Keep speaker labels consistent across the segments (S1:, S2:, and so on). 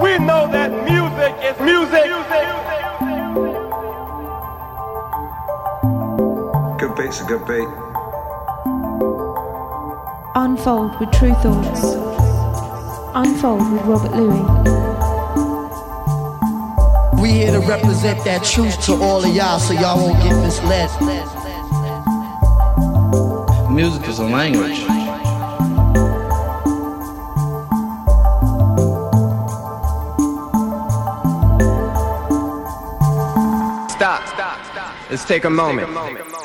S1: We know that music is music.
S2: Good beat's a good beat.
S3: Unfold with Tru Thoughts. Unfold with Robert Luis.
S4: We here to represent that truth to all of y'all so y'all won't get misled.
S5: Music is a language.
S6: Let's take a moment.
S7: Take
S8: a moment.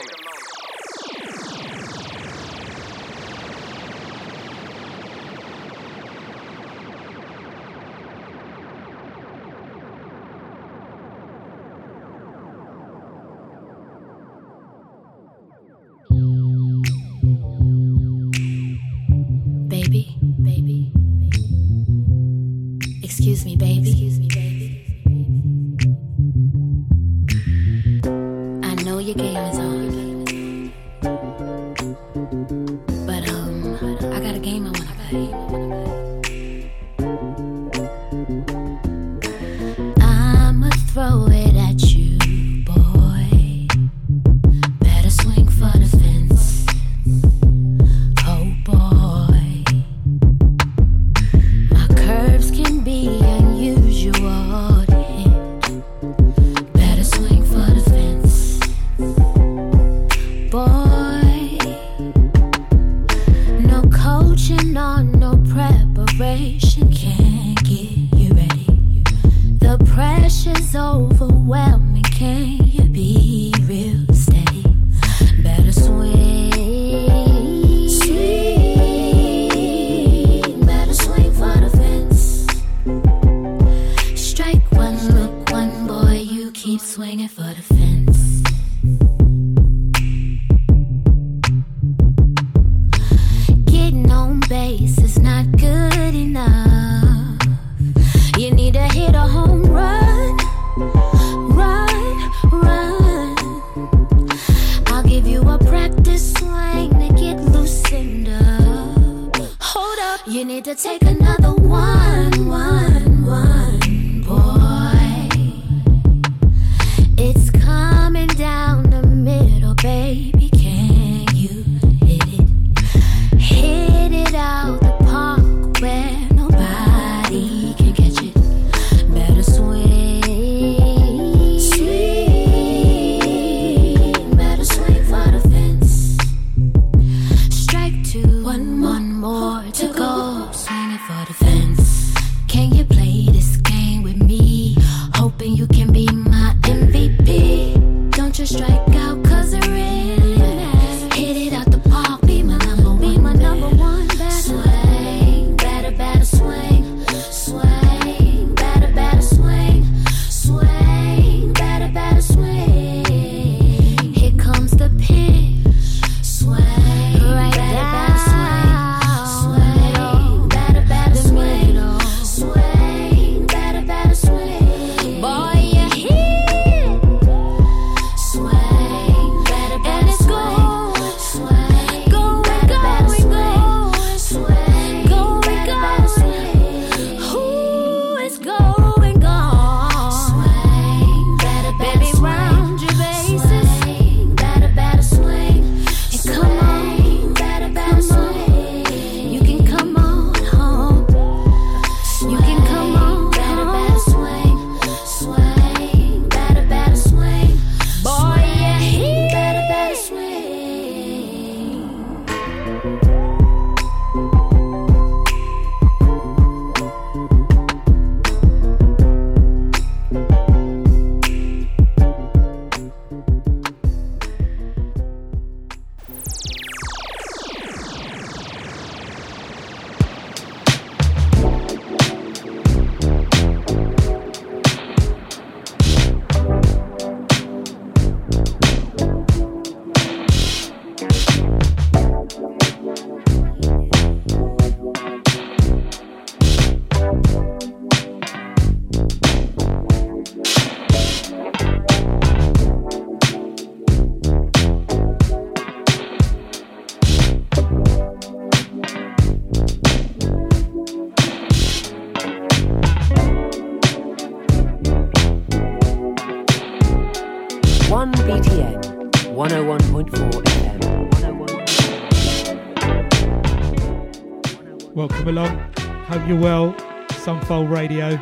S8: Sunfold Radio.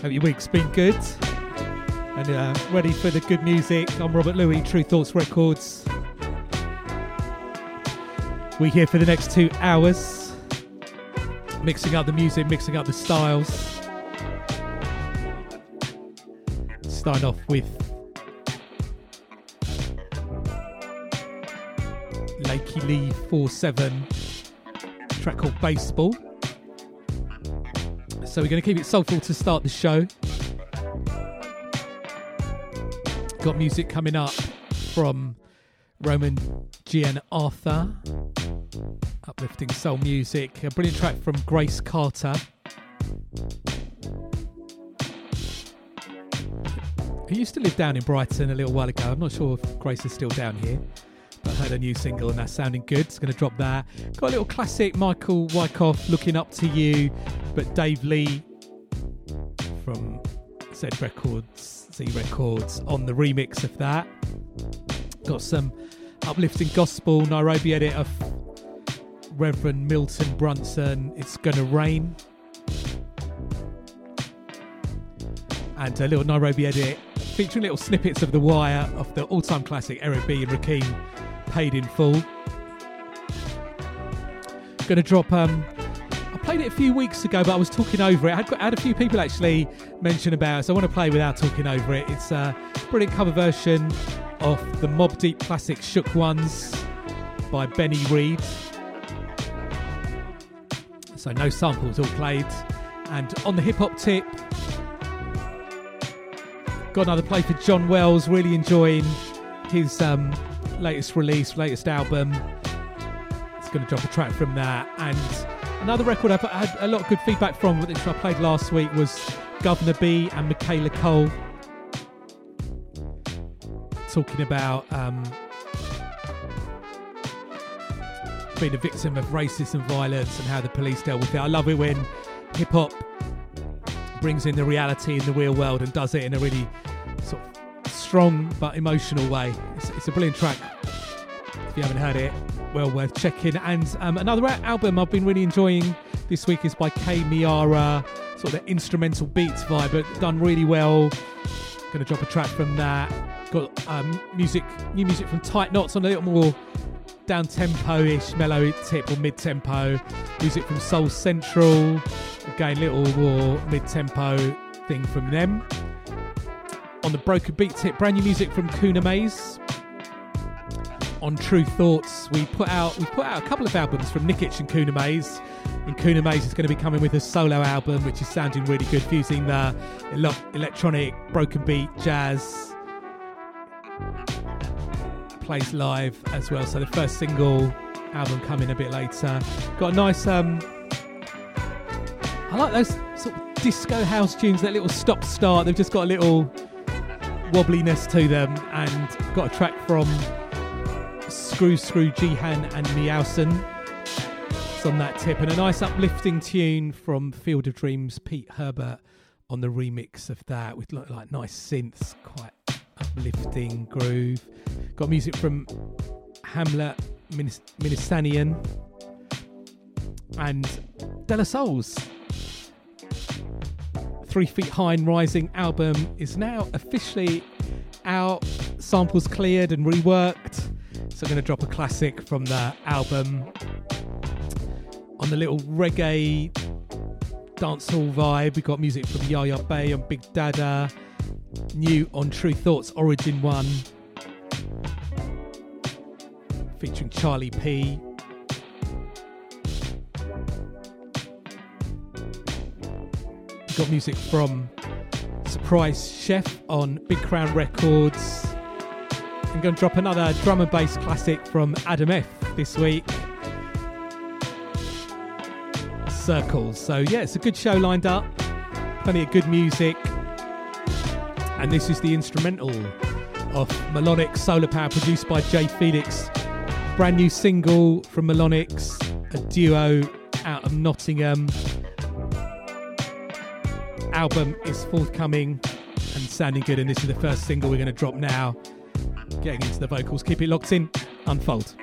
S8: Hope your week's been good. And uh, ready for the good music. I'm Robert Luis, Tru Thoughts Records. We're here for the next two hours. Mixing up the music, mixing up the styles. Starting off with Lakey Lee 47 track called Baseball. So we're going to keep it soulful to start the show. Got music coming up from Roman Gian Arthur, uplifting soul music. A brilliant track from Grace Carter. Who used to live down in Brighton a little while ago. I'm not sure if Grace is still down here. I heard a new single and that's sounding good. It's going to drop that. Got a little classic Michael Wycoff, Looking Up to You, but Dave Lee from Z Records, Z Records on the remix of that. Got some uplifting gospel Nairobi edit of Reverend Milton Brunson, It's Gonna Rain. And a little Nairobi edit featuring little snippets of The Wire of the all time classic Eric B. and Rakim paid in full. Gonna drop. Um, I played it a few weeks ago, but I was talking over it. I had, I had a few people actually mention about it, so I want to play without talking over it. It's a brilliant cover version of the Mobb Deep classic "Shook Ones" by Benny Reed. So no samples, all played. And on the hip hop tip, got another play for John Wells. Really enjoying his um, latest release, latest album. It's going to drop a track from that. And another record I've had a lot of good feedback from, which I played last week, was Guvna B and Michaela Coel talking about um, being a victim of racism and violence and how the police dealt with it. I love it when hip hop brings in the reality in the real world and does it in a really strong but emotional way. It's, it's a brilliant track. If you haven't heard it, well worth checking. And um, another album I've been really enjoying this week is by K Miara, sort of the instrumental beats vibe, but done really well. Going to drop a track from that. Got um, music, new music from Tight Knots on a little more down tempo-ish, mellow tip or mid-tempo. Music from Soul Central, again little more mid-tempo thing from them. On the broken beat tip, brand new music from Kuna Maze. On Tru Thoughts, we put out we put out a couple of albums from Nikitch and Kuna Maze. And Kuna Maze is going to be coming with a solo album, which is sounding really good, fusing the electronic, broken beat, jazz, plays live as well. So the first single album coming a bit later. Got a nice um I like those sort of disco house tunes, that little stop start. They've just got a little wobbliness to them and got a track from Screw Screw Jihan and Meowson. On that tip and a nice uplifting tune from Field of Dreams, Pete Herbert on the remix of that with like, like nice synths, quite uplifting groove. Got music from Hamlet Minis- Minisanian and De La Soul's. Three Feet High and Rising album is now officially out. Samples cleared and reworked. So I'm going to drop a classic from the album on the little reggae dancehall vibe. We got music from Yaya Bey and Big Dada. New on Tru Thoughts Origin 1 featuring Charlie P. Got music from Surprise Chef on Big Crown Records. I'm going to drop another drum and bass classic from Adam F this week. Circles. So, yeah, it's a good show lined up. Plenty of good music. And this is the instrumental of Melonix Solar Power produced by Jay Felix. Brand new single from Melonix, a duo out of Nottingham. Album is forthcoming and sounding good, and this is the first single we're going to drop now. Getting into the vocals, keep it locked in, unfold.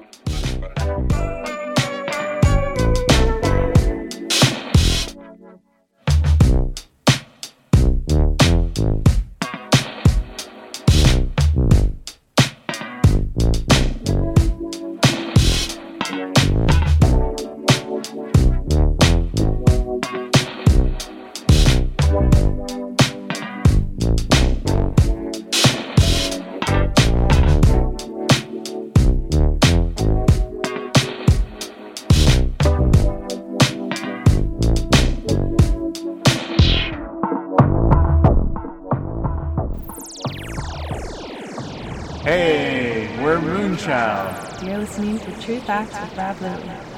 S9: You're listening to True Facts with Rob
S10: Lowe.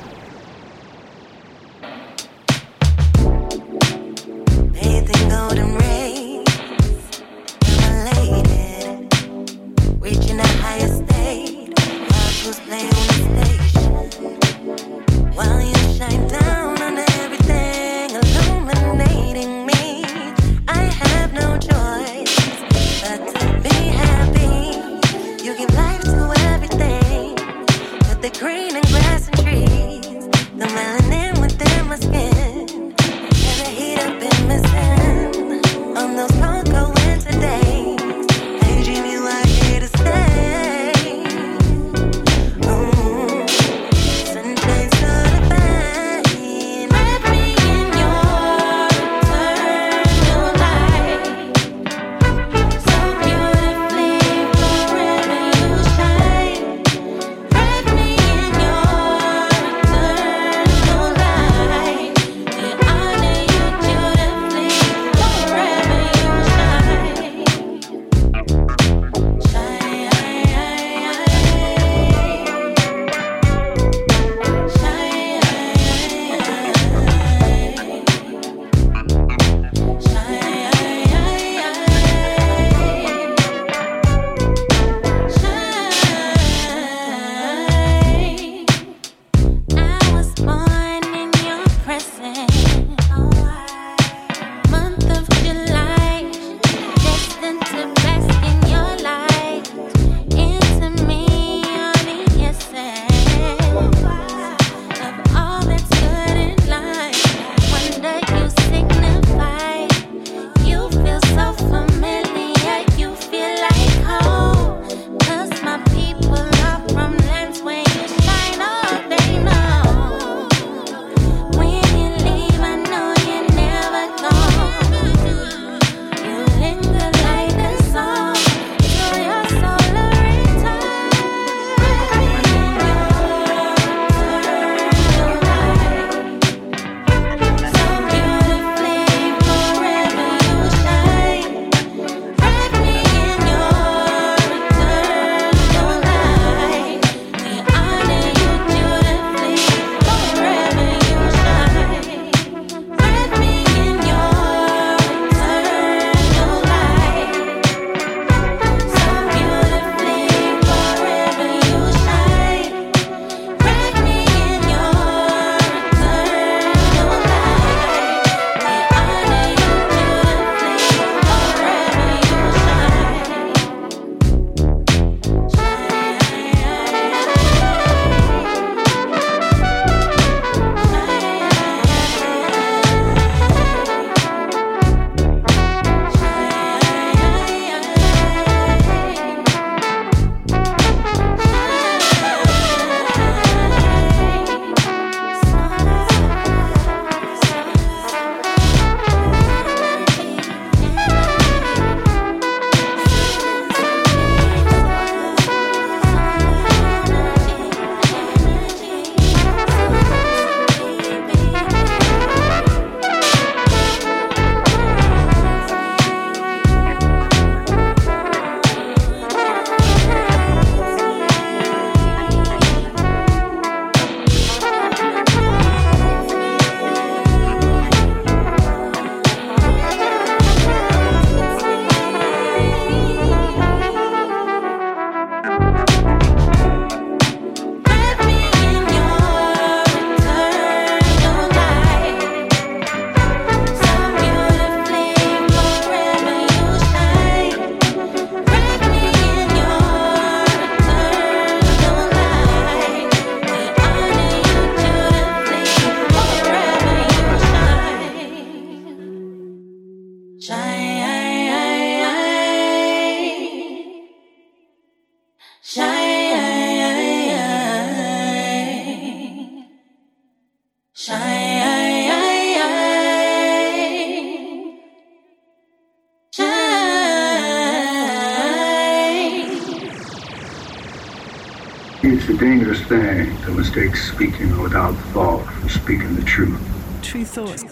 S10: Thoughts,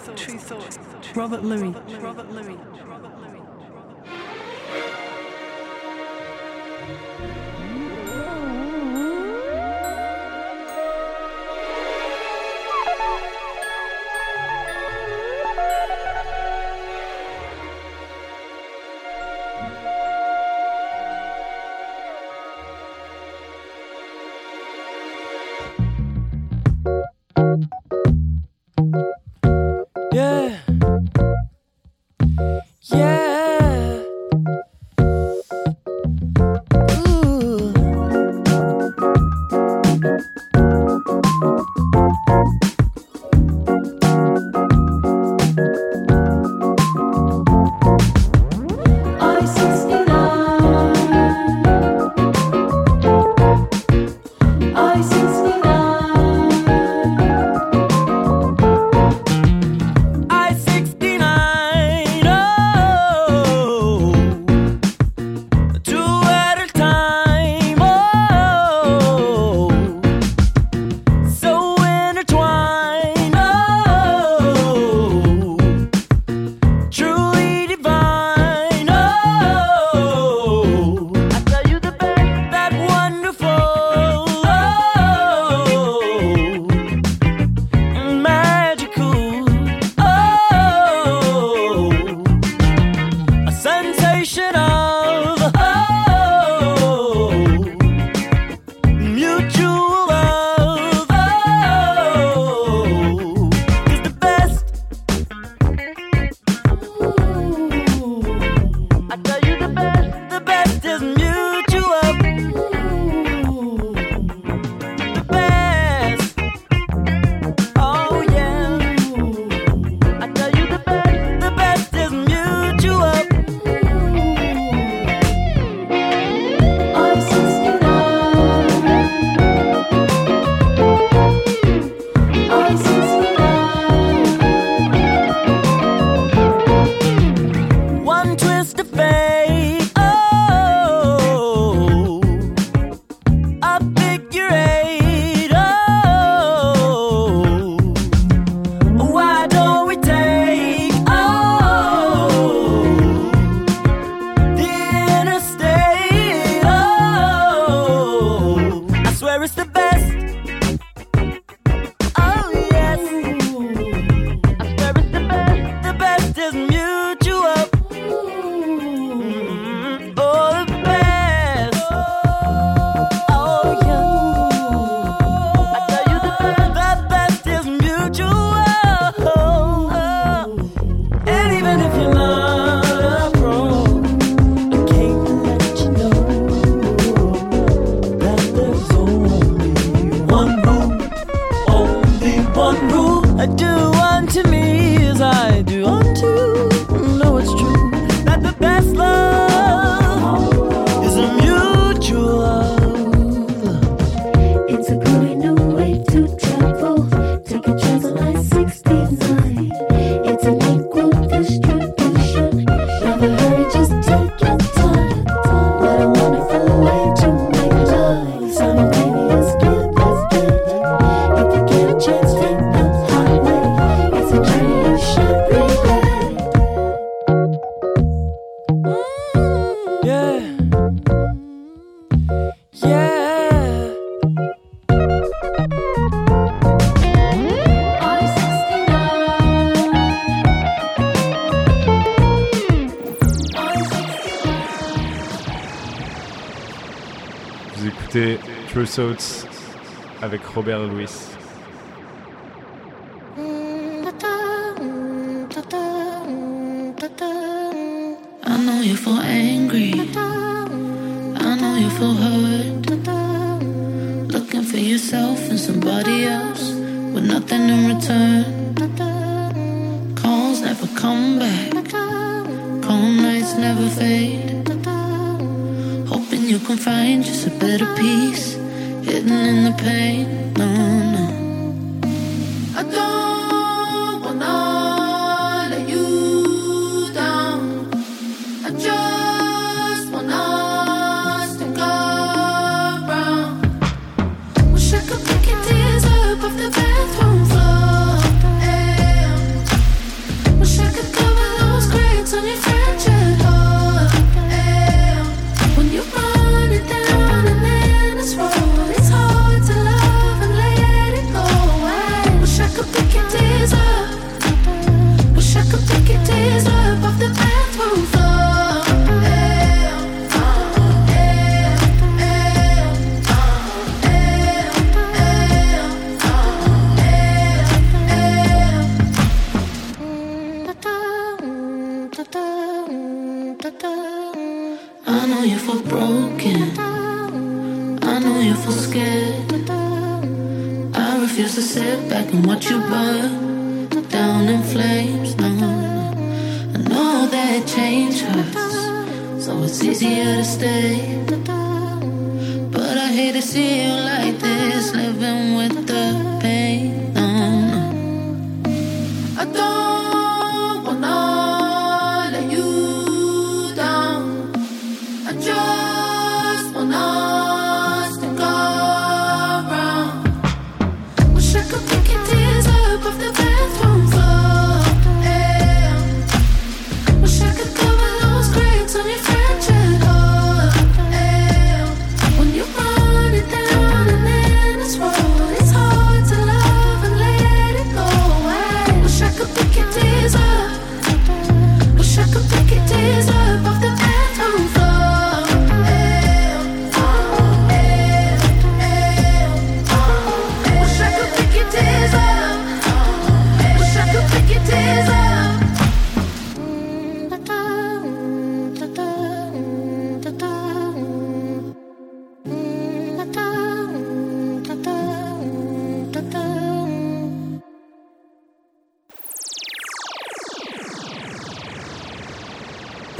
S10: Robert Luis. Robert
S11: Luis. Avec Robert Louis.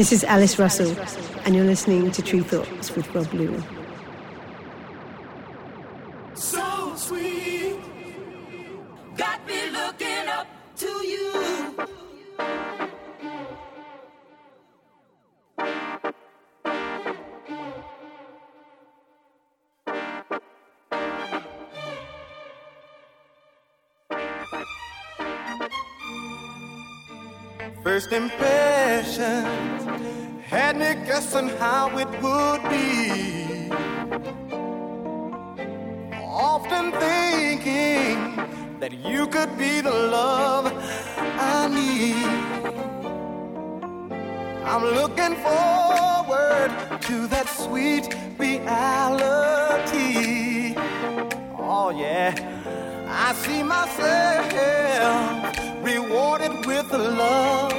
S12: This
S13: is Alice Russell, and you're listening to Tree Thoughts with Rob Luis.
S14: So sweet, got me looking up to you.
S15: First impression how it would be. Often thinking that you could be the love I need. I'm looking forward to that sweet reality. Oh, yeah. I see myself rewarded with the love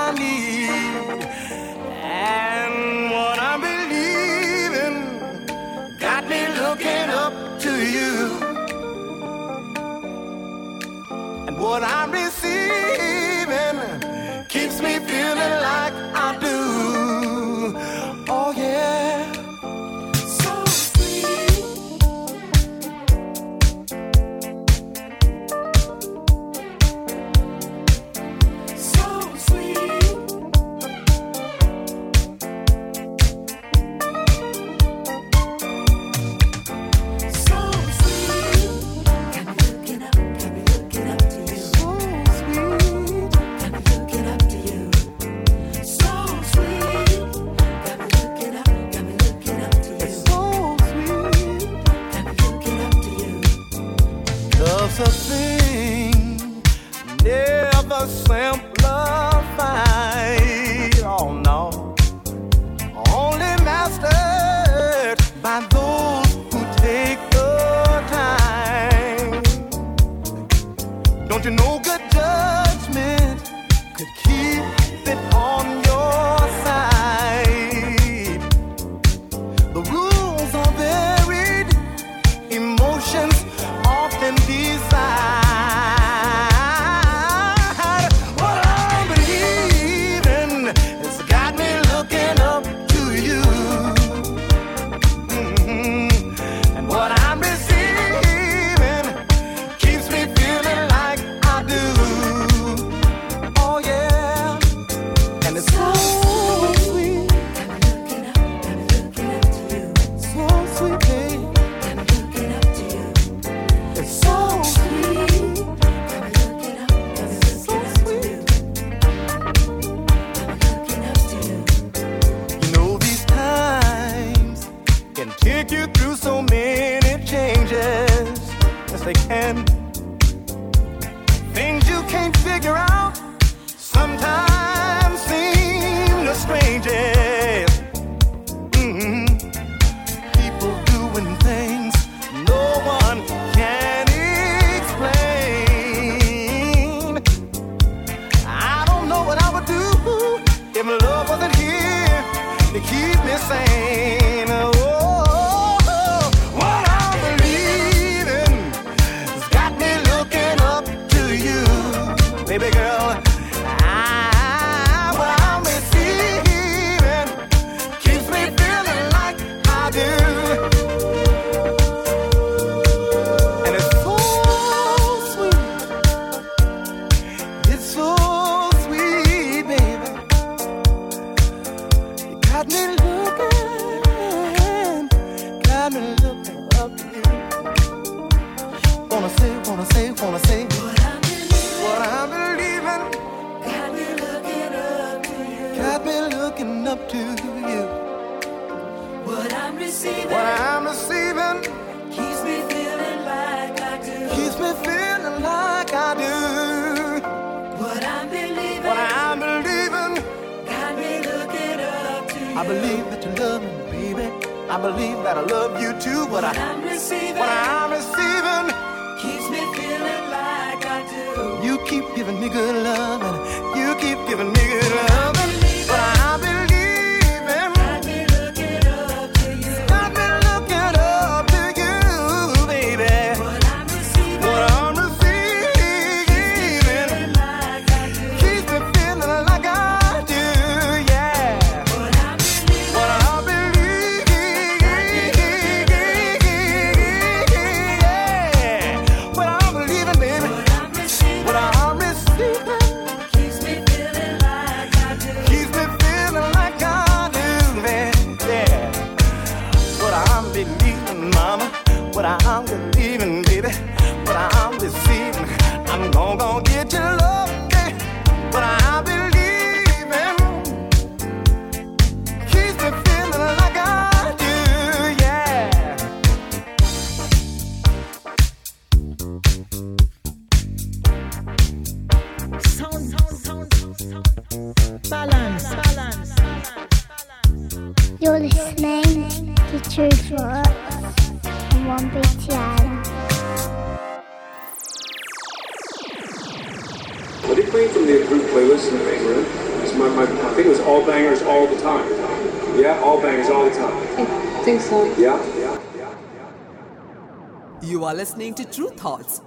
S15: I need. you. And what I'm receiving keeps me feeling like I'm.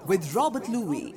S16: With Robert
S17: Luis.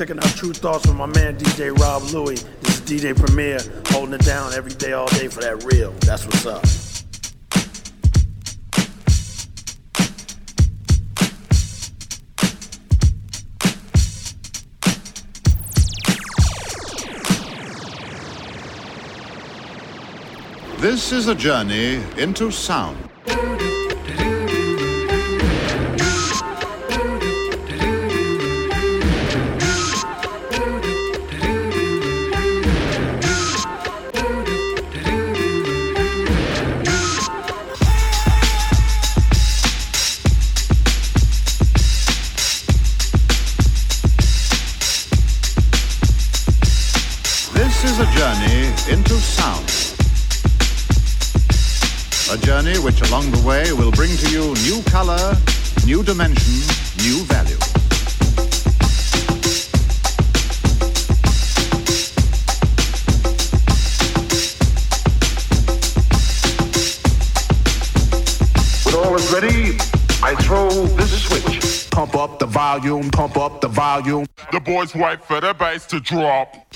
S17: Checking out Tru Thoughts with my man DJ Rob Luis. This is DJ Premier holding it down every day, all day for that real. That's what's up.
S16: This is a journey into sound.
S18: Wait for the bass to drop.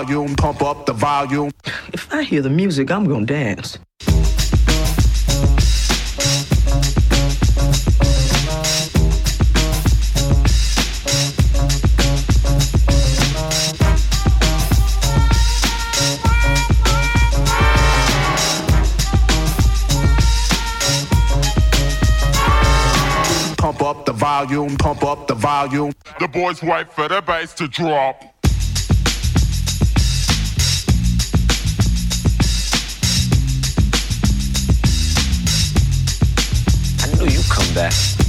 S19: Volume, pump up the volume.
S6: If I hear the music, I'm gonna dance.
S19: Pump up the volume, pump up the volume.
S18: The boys wait for the bass to drop.
S6: You'd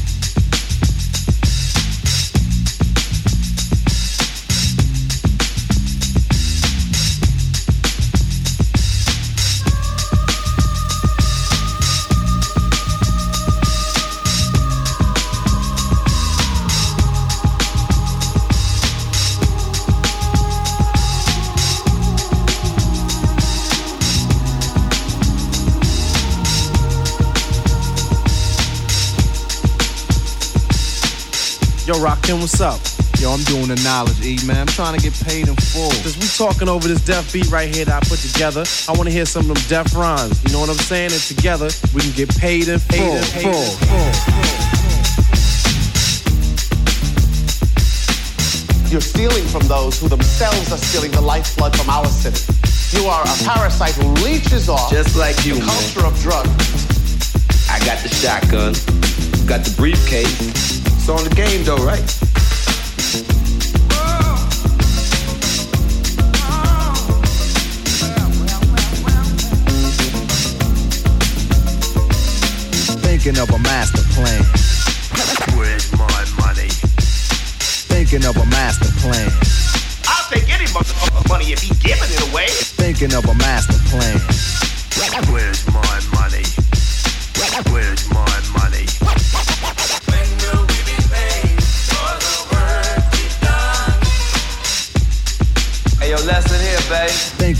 S20: Rockin', what's up? Yo, I'm doing the knowledge, E, man. I'm trying to get paid in full. Since we talking over this deaf beat right here that I put together, I want to hear some of them deaf rhymes. You know what I'm saying? And together, we can get paid in full.
S21: Paid in
S20: full.
S21: You're stealing from those who themselves are stealing the lifeblood from our city. You are a parasite who leeches off
S6: Just like you,
S21: the
S6: man.
S21: culture of drugs.
S6: I got the shotgun, got the briefcase. It's on the game though, right?
S20: Thinking of a master plan.
S19: Where's my money?
S20: Thinking of a master plan.
S21: I'll take any motherfucker's money if he's giving it away.
S20: Thinking of a master plan.
S19: Where's my money? Where's my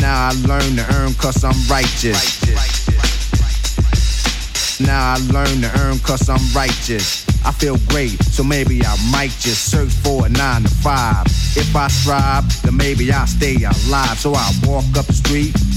S20: Now I learn to earn cause I'm righteous. Now I learn to earn cause I'm righteous. I feel great, so maybe I might just search for a nine to five. If I strive, then maybe I'll stay alive. So I walk up the street,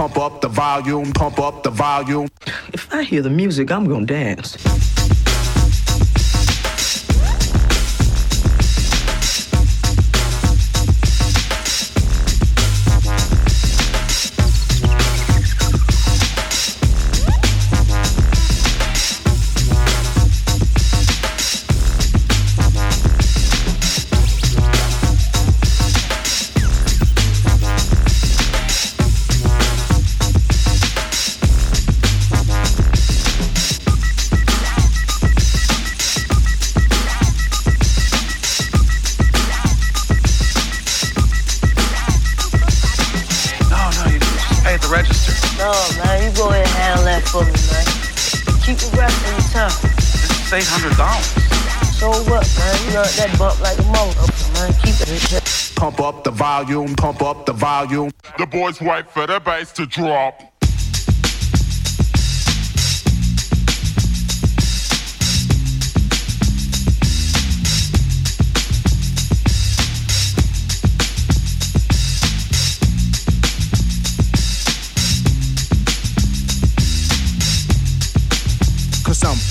S19: Pump up the volume, pump up the volume.
S22: If I hear the music, I'm gonna dance.
S23: Eight hundred dollars.
S24: So what, man? You learned that bump like a motherfucker, man. Keep it.
S19: Pump up the volume, pump up the volume.
S18: The boys wait for the bass to drop.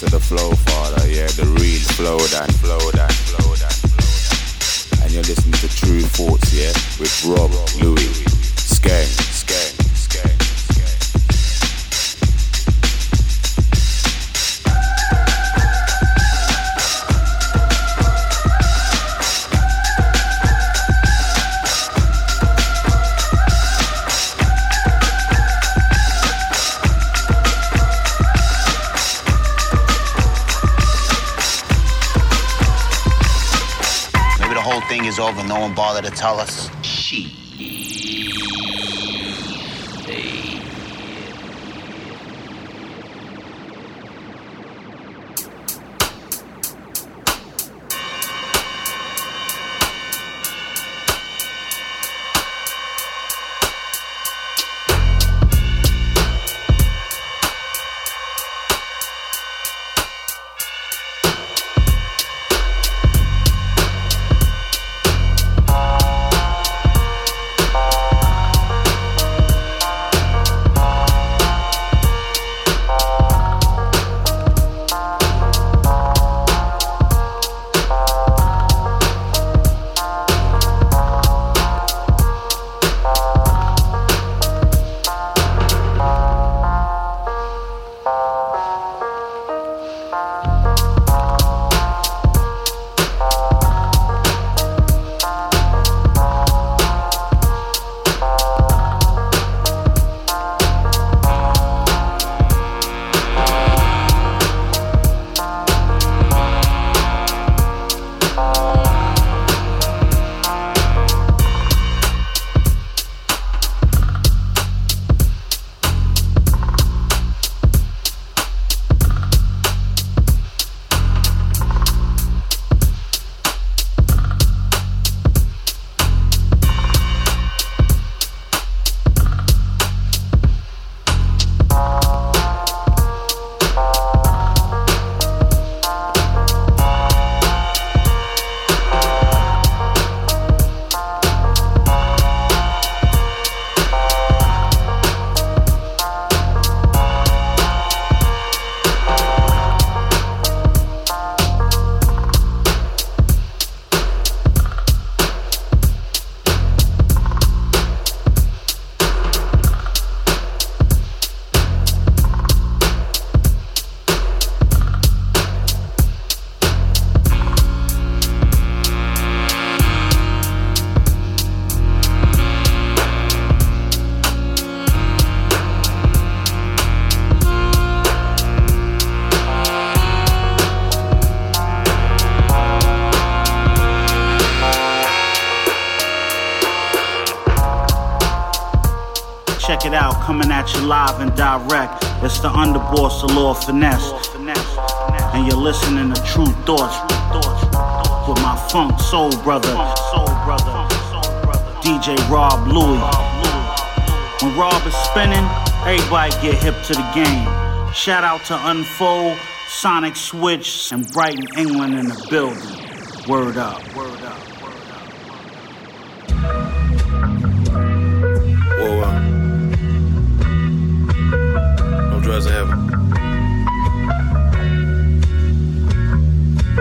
S25: To the flow, father. Yeah, the real flow, that flow, that flow, that flow. that. And you're listening to Tru Thoughts, yeah, with Rob, Luis, Skeng.
S26: Over. No one bothered to tell us.
S27: At you live and direct. It's the underboss, the Lord Finesse. And you're listening to Tru Thoughts with my funk soul brother, DJ Rob Luis. When Rob is spinning, everybody get hip to the game. Shout out to Unfold, Sonic Switch, and Brighton, England in the building. Word up. Word up.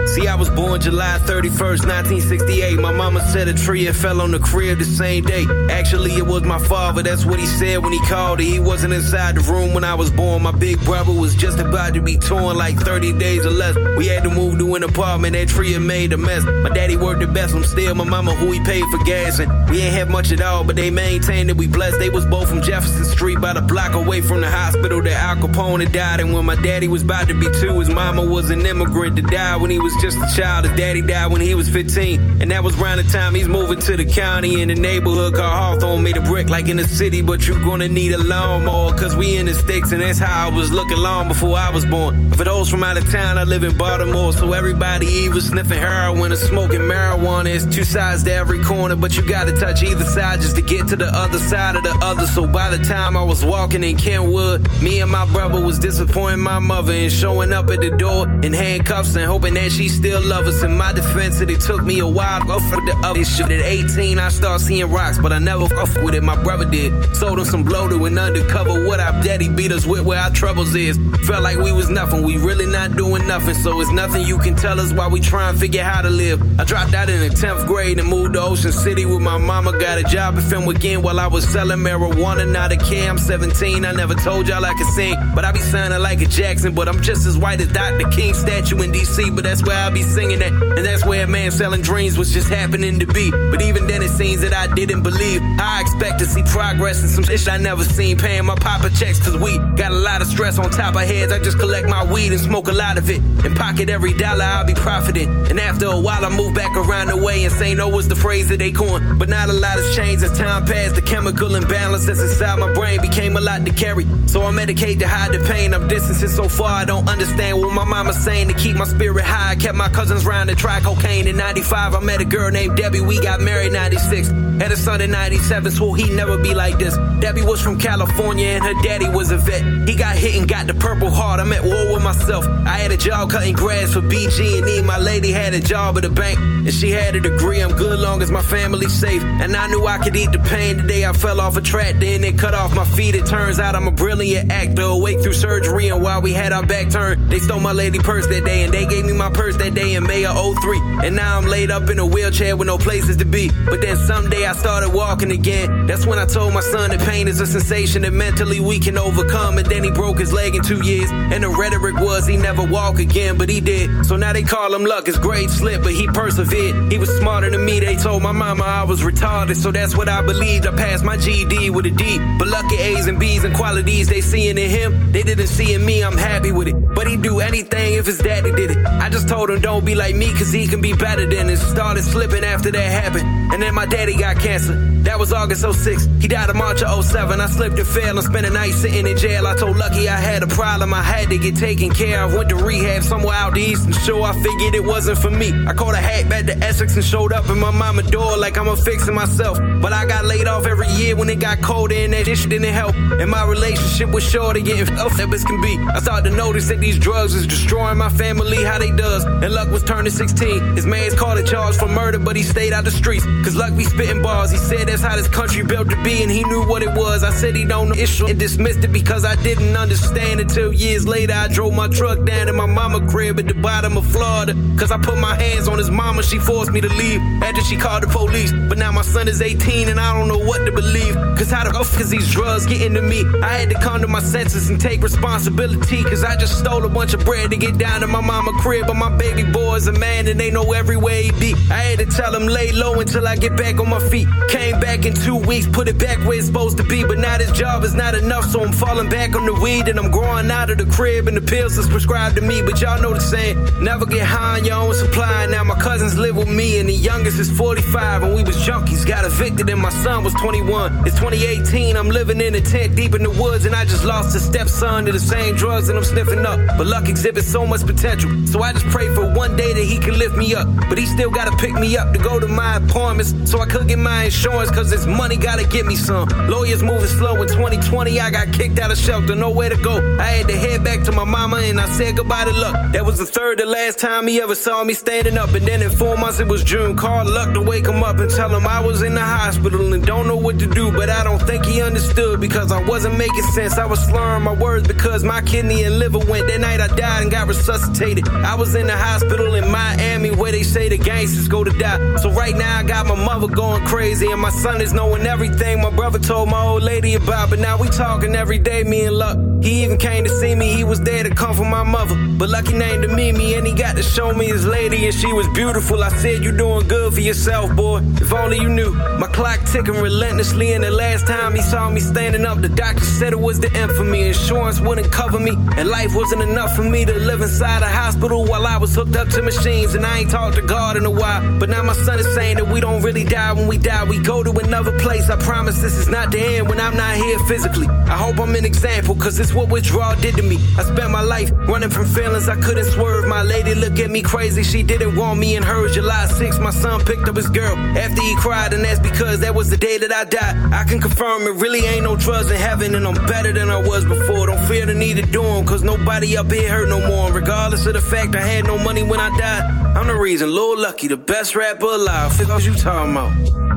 S28: See, I was born July 31st, 1968. My mama said a tree had fell on the crib the same day. Actually, it was my father, that's what he said when he called it. He wasn't inside the room when I was born. My big brother was just about to be torn like 30 days or less. We had to move to an apartment, that tree had made a mess. My daddy worked the best, I'm still my mama who he paid for gas. And we ain't have much at all, but they maintained that we blessed. They was both from Jefferson Street, about a block away from the hospital that Al Capone had died. And when my daddy was about to be two, his mama was an immigrant that died when he was just a child. His daddy died when he was 15. And that was around the time he's moving to the county in the neighborhood called Hawthorne. Made a brick like in the city, but you gonna need a lawnmower. Cause we in the sticks, and that's how I was looking long before I was born. For those from out of town, I live in Baltimore. So everybody either sniffing heroin or smoking marijuana. It's two sides to every corner, but you gotta touch either side just to get to the other side of the other. So by the time I was walking in Kentwood, me and my brother was disappointing my mother and showing up at the door in handcuffs and hoping that she still love us. In my defense, it took me a while to go for the other shit. At 18, I started seeing rocks, but I never fucked with it. My brother did. Sold him some blow to an undercover. What our daddy beat us with where our troubles is. Felt like we was nothing. We really not doing nothing. So it's nothing you can tell us while we try and figure how to live. I dropped out in the 10th grade and moved to Ocean City with my mama. Got a job at Film again while I was selling marijuana. Not a care. I'm 17. I never told y'all I could sing, but I be sounding like a Jackson. But I'm just as white as Dr. King statue in DC. But that's where I be singing at. And that's where a man selling dreams was just happening to be. But even then, it seems that I didn't believe. I expect to see progress and some shit I never seen. Paying my papa checks cause we got a lot of stress on top of heads. I just collect my weed and smoke a lot of it. And pocket every dollar I'll be profiting. And after a while, I move back around the way and say no was the phrase that they coined. But not a lot has changed as time passed. The chemical imbalance that's inside my brain became a lot to carry. So I medicate to hide the pain. I'm distancing so far, I don't understand what my mama's saying to keep my spirit high. I kept my cousins round to try cocaine in 95. I met a girl named Debbie. We got married 96. Had a son in 97, swore he'd never be like this. Debbie was from California and her daddy was a vet. He got hit and got the purple heart. I'm at war with myself. I had a job cutting grass for BG&E. My lady had a job at a bank and she had a degree. I'm good long as my family's safe. And I knew I could eat the pain the day I fell off a track. Then they cut off my feet. It turns out I'm a brilliant actor. Awake through surgery and while we had our back turned, they stole my lady purse that day and they gave me my purse that day in May of 03. And now I'm laid up in a wheelchair with no places to be. But then someday I started walking again. That's when I told my son that pain is a sensation that mentally we can overcome. And then he broke his leg in two years. And the rhetoric was he never walk again, but he did. So now they call him luck. His grade slipped, but he persevered. He was smarter than me. They told my mama I was retarded. So that's what I believed. I passed my GED with a D. But lucky A's and B's and qualities they seeing in him, they didn't see in me. I'm happy with it. But he'd do anything if his daddy did it. I just told him don't be like me, cause he can be better than it. Started slipping after that happened. And then my daddy got cancer. That was August 06. He died in March of 07. I slipped and fell and spent a night sitting in jail. I told Lucky I had a problem. I had to get taken care of. Went to rehab somewhere out east. And sure, I figured it wasn't for me. I caught a hack back to Essex and showed up in my mama door like I'm a fixing myself. But I got laid off every year when it got colder and that shit didn't help. And my relationship with Shorty getting up as can be. I started to notice that these drugs is destroying my family, how they does. And Luck was turning 16. His man's caught a charge for murder, but he stayed out the streets. Cause Luck be spitting bars. He said that's how this country built to be, and he knew what it was. I said he don't know issue and dismissed it because I didn't understand until years later. I drove my truck down to my mama crib at the bottom of Florida. Cause I put my hands on his mama, she forced me to leave after she called the police. But now my son is 18 and I don't know what to believe. Cause how the fuck cause these drugs getting to me? I had to come to my senses and take responsibility. Cause I just stole a bunch of bread to get down to my mama crib. But my baby boy is a man and they know everywhere he be. I had to tell him lay low until I get back on my feet. Came back in two weeks, put it back where it's supposed to be. But now this job is not enough, so I'm falling back on the weed and I'm growing out of the crib and the pills is prescribed to me. But y'all know the saying, never get high on your own supply. Now my cousins live with me and the youngest is 45 and we was junkies. Got evicted and my son was 21. It's 2018, I'm living in a tent deep in the woods and I just lost a stepson to the same drugs and I'm sniffing up. But luck exhibits so much potential, so I just pray for one day that he can lift me up. But he still gotta pick me up to go to my appointments so I could get my insurance cause this money gotta get me some. Lawyers moving slow in 2020, I got kicked out of shelter, nowhere to go. I had to head back to my mama and I said goodbye to luck. That was the third to last time he ever saw me standing up. And then in four months it was June. Called luck to wake him up and tell him I was in the hospital and don't know what to do. But I don't think he understood because I wasn't making sense. I was slurring my words because my kidney and liver went. That night I died and got resuscitated. I was in the hospital in Miami where they say the gangsters go to die. So right now I got my mother going crazy and my son is knowing everything my brother told my old lady about. But now we talking every day, me and luck. He even came to see me, he was there to comfort my mother. But lucky named to Mimi and he got to show me his lady and she was beautiful. I said, You doing good for yourself, boy. If only you knew. My clock ticking relentlessly, and the last time he saw me standing up, the doctor said it was the me. Insurance wouldn't cover me, and life wasn't enough for me to live inside a hospital while I was hooked up to machines. And I ain't talked to God in a while. But now my son is saying that we don't really die when we die. We go to another place. I promise this is not the end when I'm not here physically. I hope I'm an example, cause it's what withdrawal did to me. I spent my life running from feelings I couldn't swerve. My lady looked at me crazy. She didn't want me in her. July 6th, my son picked up his girl after he and that's because that was the day that I died. I can confirm it really ain't no drugs in heaven, and I'm better than I was before. Don't feel the need to do them, cause nobody up here hurt no more. And regardless of the fact I had no money when I died, I'm the reason Lil Lucky, the best rapper alive. What you talking about.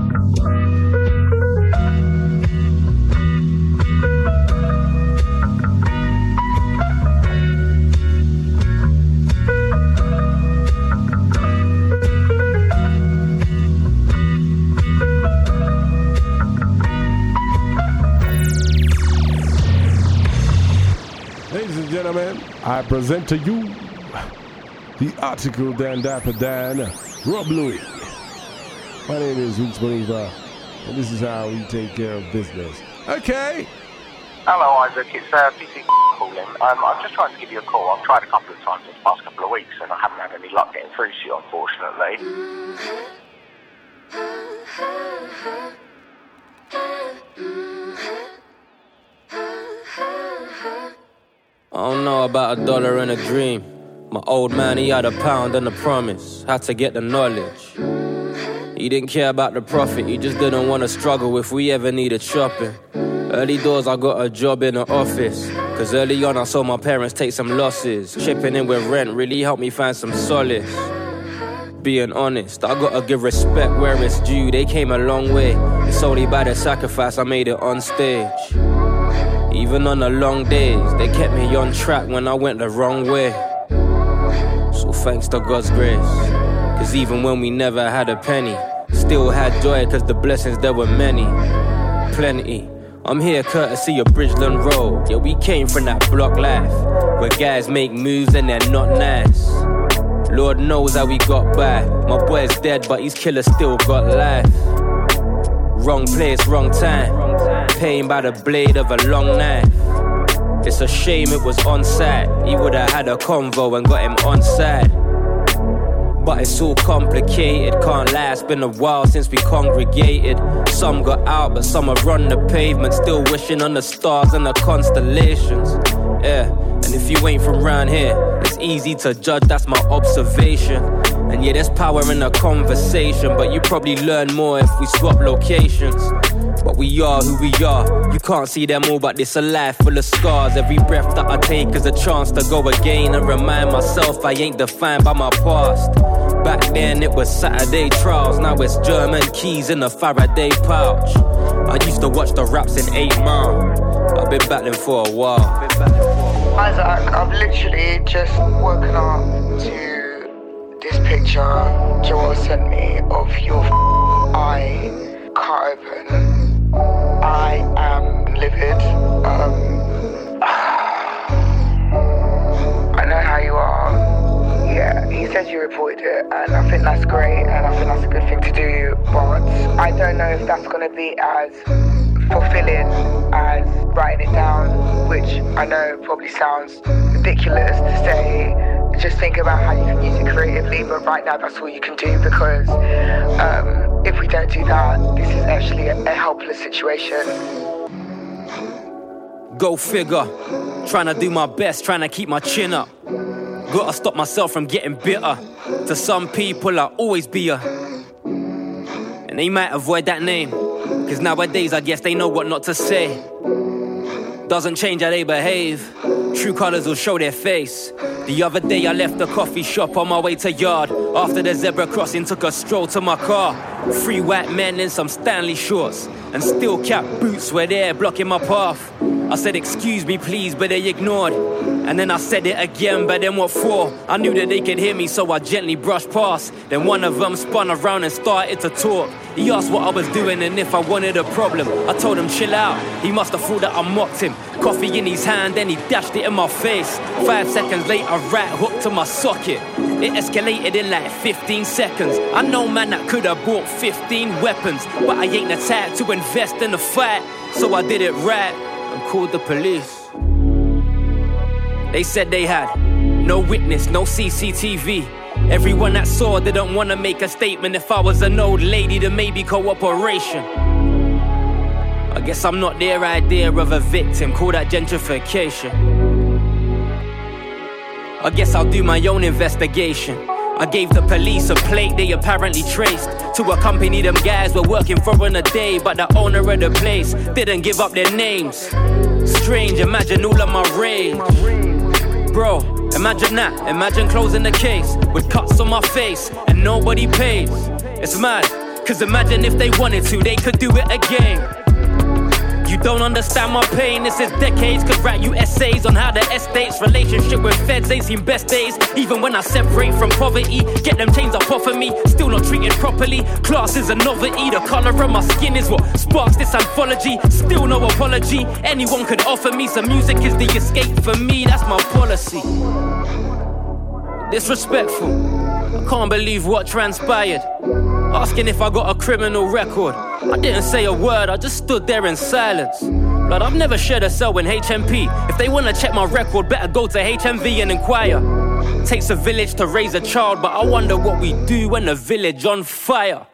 S29: Gentlemen, I present to you the article Dan Dapper Dan, Rob Luis. My name is Roots Believer, and this is how we take care of business. Okay.
S30: Hello, Isaac. It's uh, PC calling. Um, I'm just trying to give you a call. I've tried a couple of times in the past couple of weeks, and I haven't had any luck getting through to you, unfortunately.
S31: I don't know about a dollar and a dream. My old man, he had a pound and a promise. Had to get the knowledge. He didn't care about the profit, he just didn't want to struggle if we ever needed shopping. Early doors, I got a job in the office. Cause early on, I saw my parents take some losses. Chipping in with rent really helped me find some solace. Being honest, I gotta give respect where it's due. They came a long way. It's only by the sacrifice I made it on stage. Even on the long days, they kept me on track when I went the wrong way. So thanks to God's grace. Cause even when we never had a penny, still had joy cause the blessings there were many. Plenty. I'm here courtesy of Bridgeland Road. Yeah, we came from that block life where guys make moves and they're not nice. Lord knows how we got by. My boy's dead, but his killer still got life. Wrong place, wrong time. Pain by the blade of a long knife. It's a shame it was on site. He would have had a convo and got him on side. But it's all complicated, can't lie. It's been a while since we congregated. Some got out, but some are on the pavement, still wishing on the stars and the constellations. Yeah, and if you ain't from round here, it's easy to judge, that's my observation. And yeah, there's power in a conversation, but you probably learn more if we swap locations. But we are who we are. You can't see them all, but this a life full of scars. Every breath that I take is a chance to go again and remind myself I ain't defined by my past. Back then it was Saturday trials, now it's German keys in a Faraday pouch. I used to watch the raps in 8 Mile. I've been battling for a while.
S32: Isaac, I've literally just woken up to this picture Joel sent me of your eye cut open. I am livid. Um, I know how you are. Yeah, he said you reported it, and I think that's great, and I think that's a good thing to do. But I don't know if that's going to be as fulfilling as writing it down, which I know probably sounds ridiculous to say. Just think about how you can use it creatively, but right now that's all you can do because um, if we don't do that, this is actually a, a helpless situation.
S31: Go figure. Trying to do my best, trying to keep my chin up. Gotta stop myself from getting bitter. To some people, I'll always be a. And they might avoid that name. Cause nowadays, I guess they know what not to say. Doesn't change how they behave. True colors will show their face. The other day, I left the coffee shop on my way to yard. After the zebra crossing, took a stroll to my car. Three white men in some Stanley shorts and steel cap boots were there blocking my path. I said, Excuse me, please, but they ignored. And then I said it again, but then what for? I knew that they could hear me, so I gently brushed past. Then one of them spun around and started to talk. He asked what I was doing and if I wanted a problem. I told him, chill out. He must have thought that I mocked him. Coffee in his hand, then he dashed it in my face. Five seconds later, rat hooked to my socket. It escalated in like 15 seconds. I know, man, that could have bought 15 weapons, but I ain't the type to invest in a fight. So I did it right and called the police. They said they had no witness, no CCTV. Everyone that saw didn't want to make a statement. If I was an old lady, then maybe cooperation. I guess I'm not their idea of a victim. Call that gentrification. I guess I'll do my own investigation. I gave the police a plate they apparently traced to a company them guys were working for in a day, but the owner of the place didn't give up their names. Strange, imagine all of my rage. Bro, imagine that. Imagine closing the case with cuts on my face and nobody pays. It's mad, cause imagine if they wanted to, they could do it again. You don't understand my pain, this is decades. Could write you essays on how the estate's relationship with feds ain't seen best days. Even when I separate from poverty, get them chains up off of me. Still not treated properly. Class is a novelty, the color of my skin is what sparks this anthology. Still no apology. Anyone could offer me some music is the escape for me, that's my policy. Disrespectful. I can't believe what transpired. Asking if I got a criminal record. I didn't say a word, I just stood there in silence. But I've never shared a cell in HMP. If they wanna check my record, better go to HMV and inquire. Takes a village to raise a child, but I wonder what we do when the village on fire.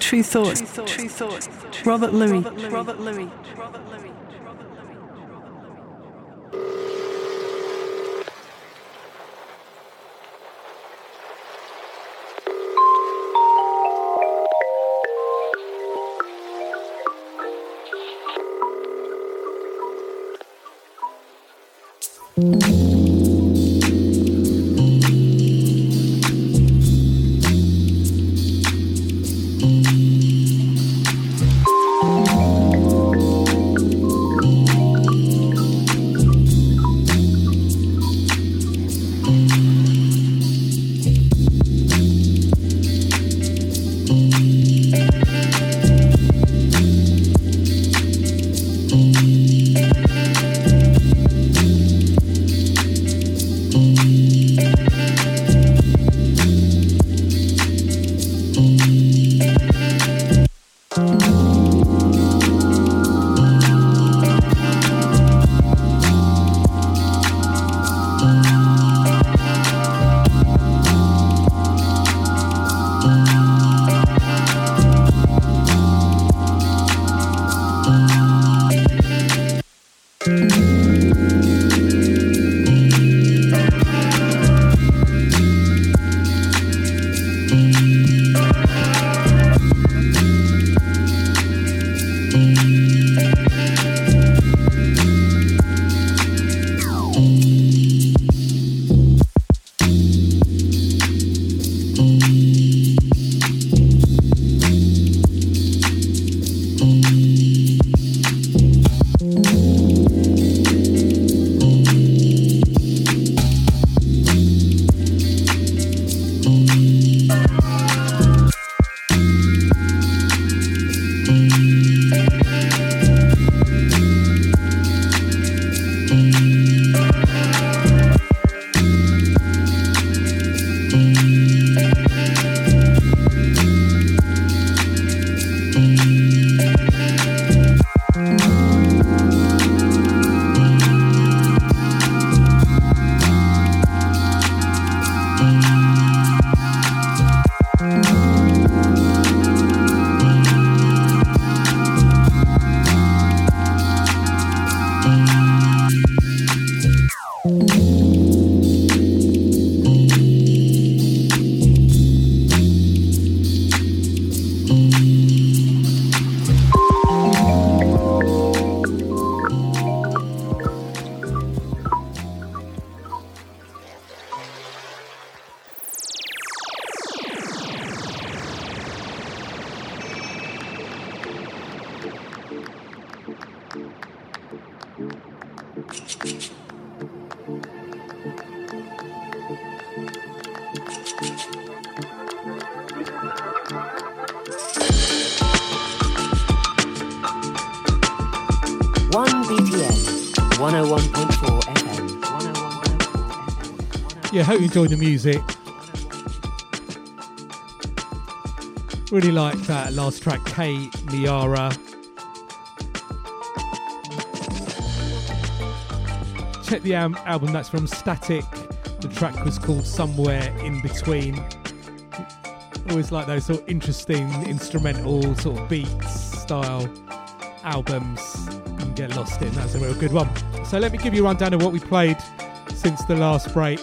S33: Tru Thoughts. Tru Thoughts. Robert Luis. Robert Luis.
S34: One
S8: uh... you enjoyed the music. Really like that last track, K Miara. Check the al- album, that's from Static. The track was called Somewhere in Between. Always like those sort of interesting instrumental sort of beats style albums and get lost in. That's a real good one. So let me give you a rundown of what we played since the last break.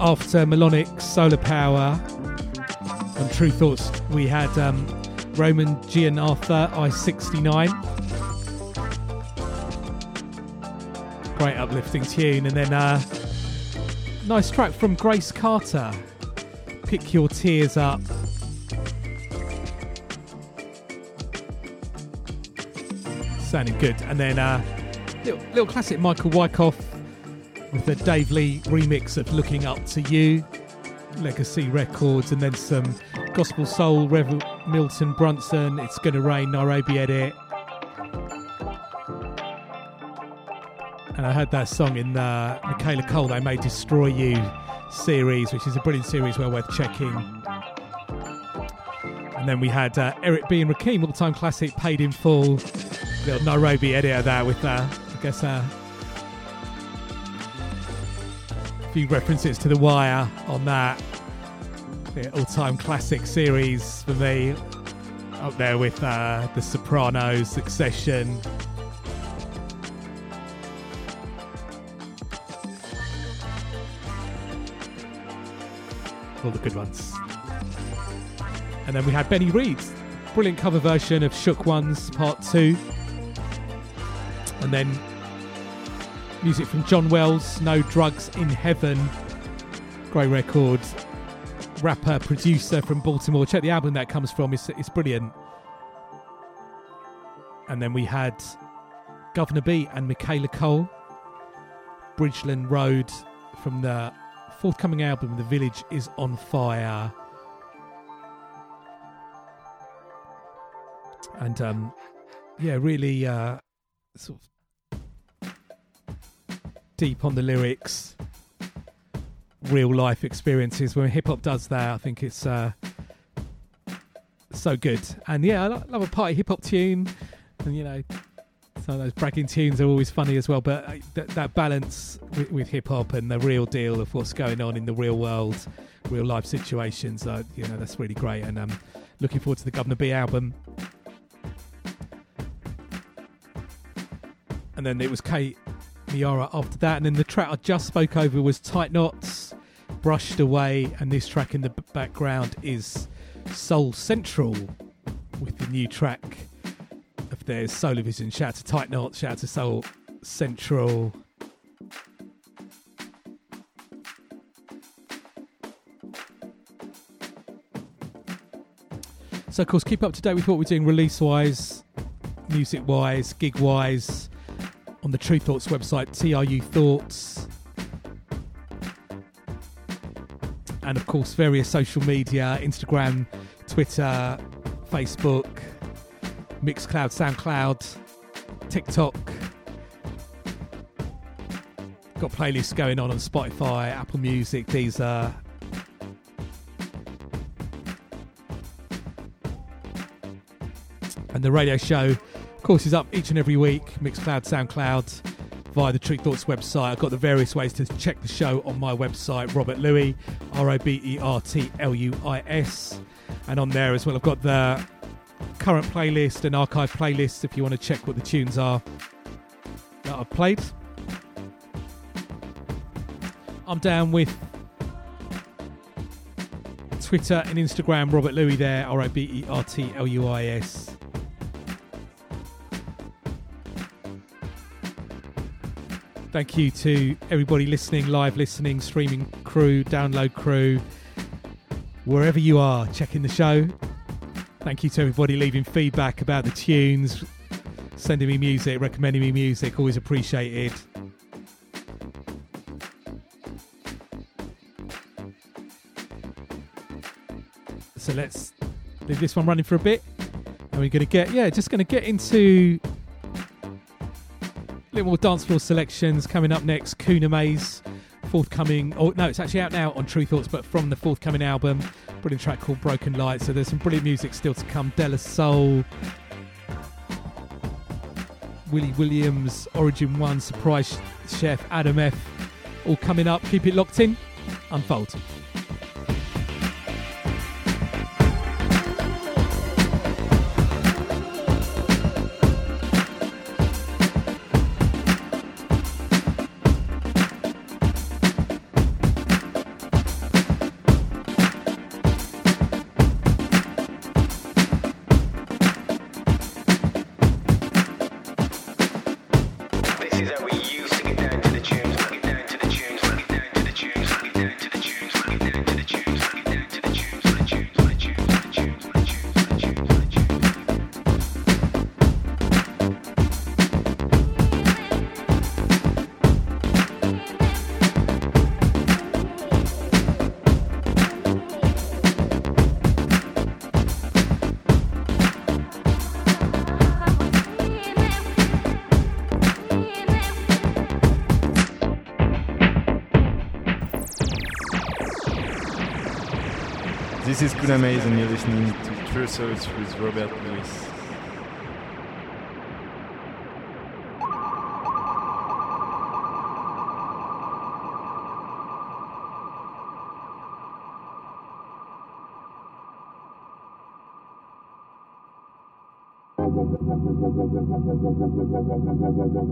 S8: After Melonic Solar Power and Tru Thoughts, we had um, Roman GianArthur I69. Great uplifting tune. And then uh, nice track from Grace Carter. Pick Your Tears Up. Sounding good. And then uh, little, little classic Michael Wycoff with the Dave Lee remix of Looking Up to You, Legacy Records, and then some Gospel Soul, Rev Milton Brunson, It's Gonna Rain, Nairobi Edit. And I heard that song in the Michaela Coel, They May Destroy You series, which is a brilliant series well worth checking. And then we had uh, Eric B. and Rakim, all time classic, paid in full. Little Nairobi edit that with, uh, I guess, uh, few references to The Wire on that. The all time classic series for me. Up there with uh, The Sopranos, Succession. All the good ones. And then we had Benny Reed's brilliant cover version of Shook Ones Part 2. And then music from John Wells, No Drugs in Heaven. Great record. Rapper, producer from Baltimore. Check the album that comes from, it's, it's brilliant. And then we had Guvna B and Michaela Coel. Bridgeland Road from the forthcoming album, The Village is on Fire. And um, yeah, really uh, sort of deep on the lyrics, real life experiences. When hip hop does that, I think it's uh, so good. And yeah, I love a party hip hop tune, and you know, some of those bragging tunes are always funny as well. But uh, that, that balance with, with hip hop and the real deal of what's going on in the real world, real life situations, uh, you know, that's really great. And um, looking forward to the Guvna B album. and then it was Kate Miara after that, and then the track I just spoke over was Tight Knots, Brushed Away, and this track in the background is Soul Central with the new track of theirs, Solar Vision. Shout out to Tight Knots, shout out to Soul Central. So, of course, keep up to date with what we're doing release wise, music wise, gig wise on the Tru Thoughts website, TRU Thoughts. And of course, various social media Instagram, Twitter, Facebook, Mixcloud, Soundcloud, TikTok. Got playlists going on on Spotify, Apple Music, Deezer. And the radio show, of course, is up each and every week. Mixcloud, Soundcloud, via the Tru Thoughts website. I've got the various ways to check the show on my website, Robert Luis, R O B E R T L U I S. And on there as well, I've got the current playlist and archive playlists if you want to check what the tunes are that I've played. I'm down with Twitter and Instagram, Robert Luis there, R O B E R T L U I S. Thank you to everybody listening, live listening, streaming crew, download crew, wherever you are checking the show. Thank you to everybody leaving feedback about the tunes, sending me music, recommending me music, always appreciated. So let's leave this one running for a bit. And we're going to get, yeah, just going to get into little more dance floor selections coming up next. Kuna Maze, forthcoming, oh no, it's actually out now on Tru Thoughts, but from the forthcoming album. Brilliant track called Broken Light. So there's some brilliant music still to come. De La Soul, Willie Williams, Origin One, Surprise Chef, Adam F. All coming up. Keep it locked in. Unfold.
S35: This is
S36: Maze and you're listening to True Souls with Robert
S37: Luis.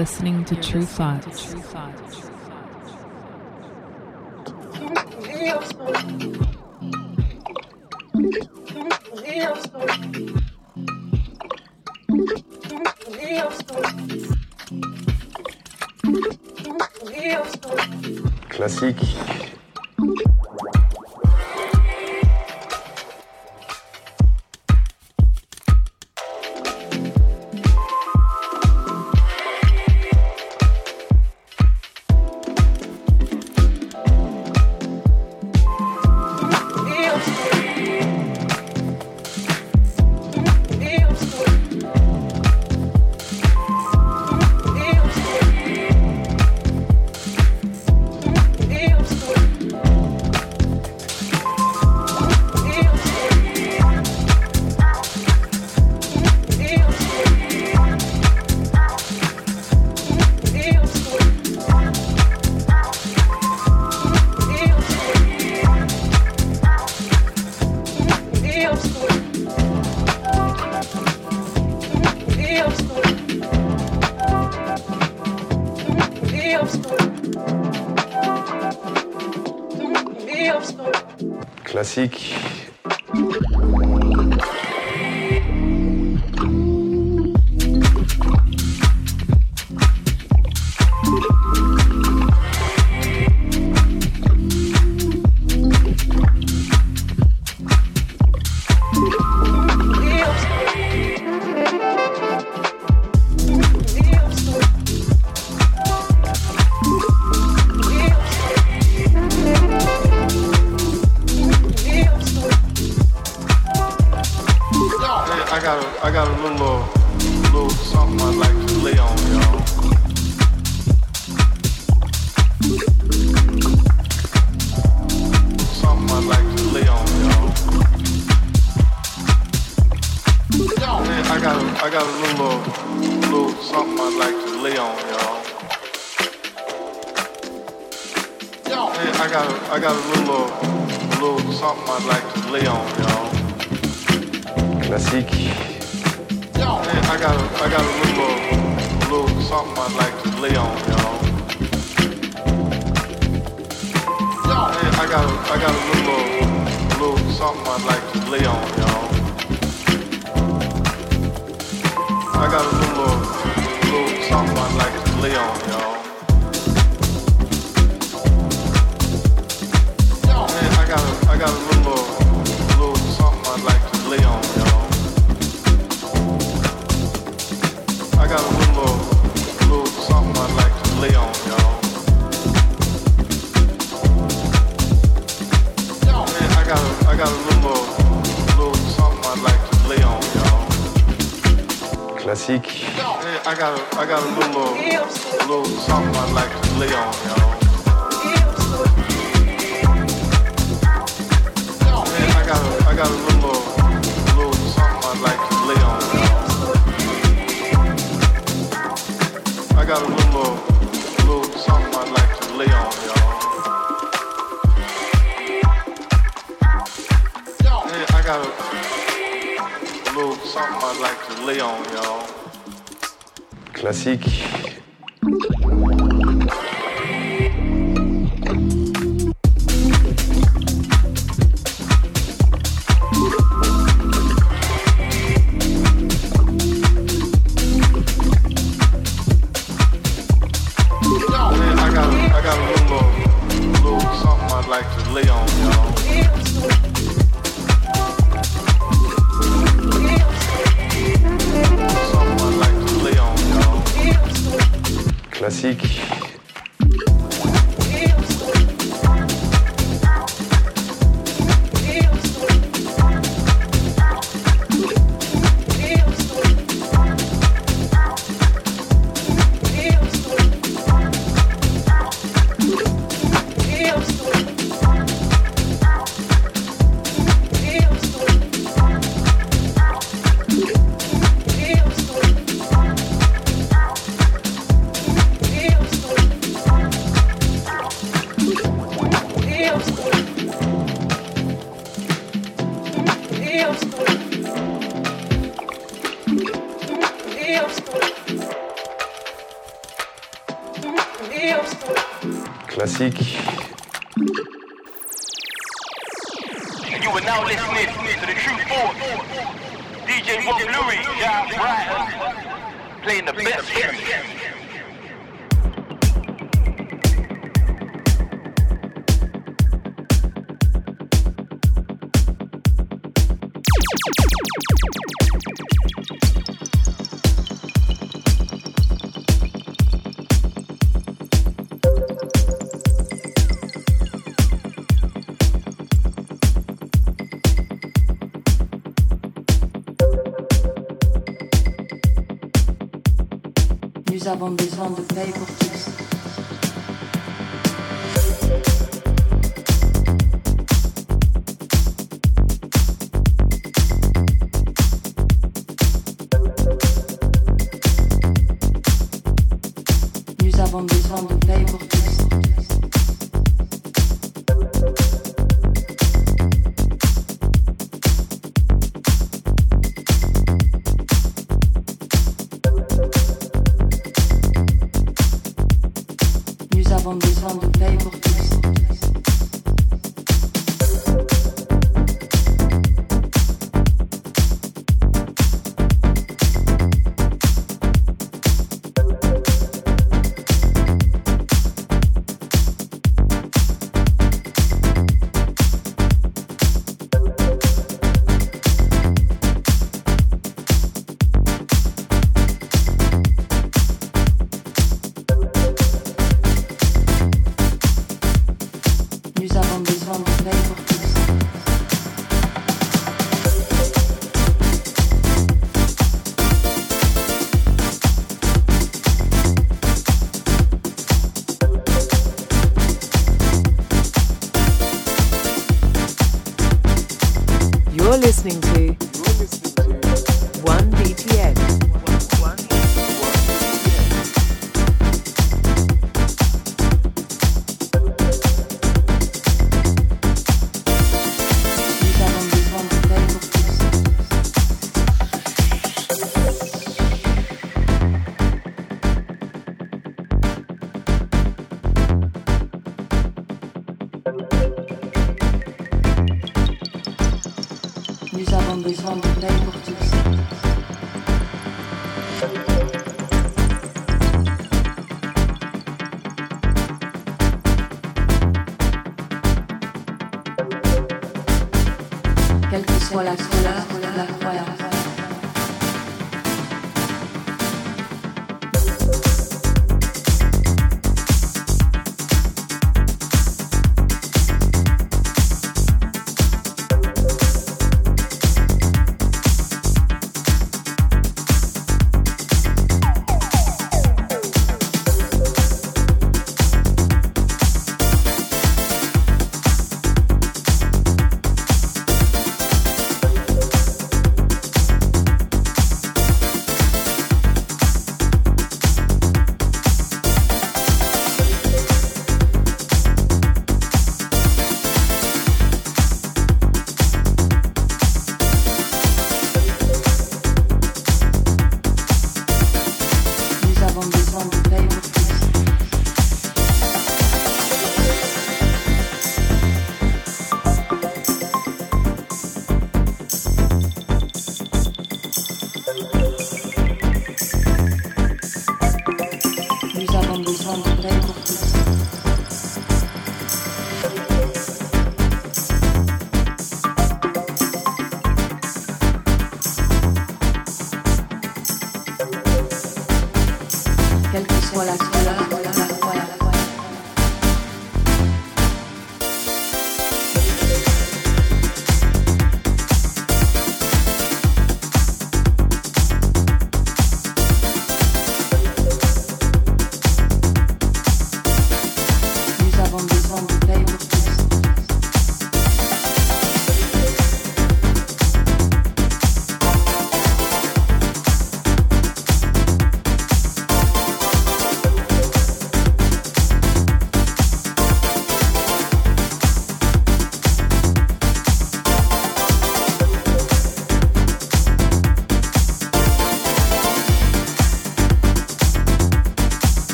S37: listening to Tru Thoughts.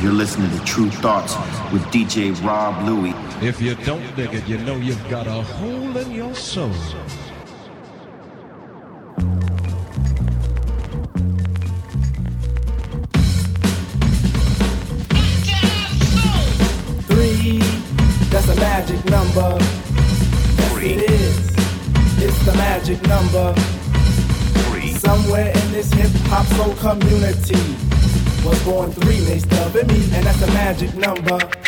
S38: You're listening to
S26: Tru Thoughts with DJ Rob Luis.
S39: If you don't dig it, you know you've got a hole in your soul.
S40: Three, that's a magic number. Yes, it is. It's the magic number. Three. Somewhere in this hip hop soul community was born three, they stubbing me, and that's a magic number.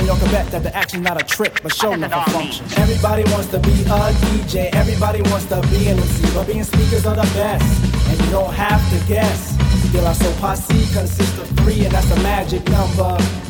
S40: and y'all can bet that the action's not a trick, but show never function. Everybody wants to be a DJ, everybody wants to be an MC, but being speakers are the best, and you don't have to guess. De La Soul Posse consists of three, and that's a magic number.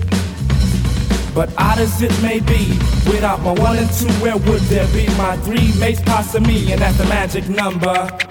S40: But odd as it may be, without my one and two, where would there be my three mates past me? And that's the magic number.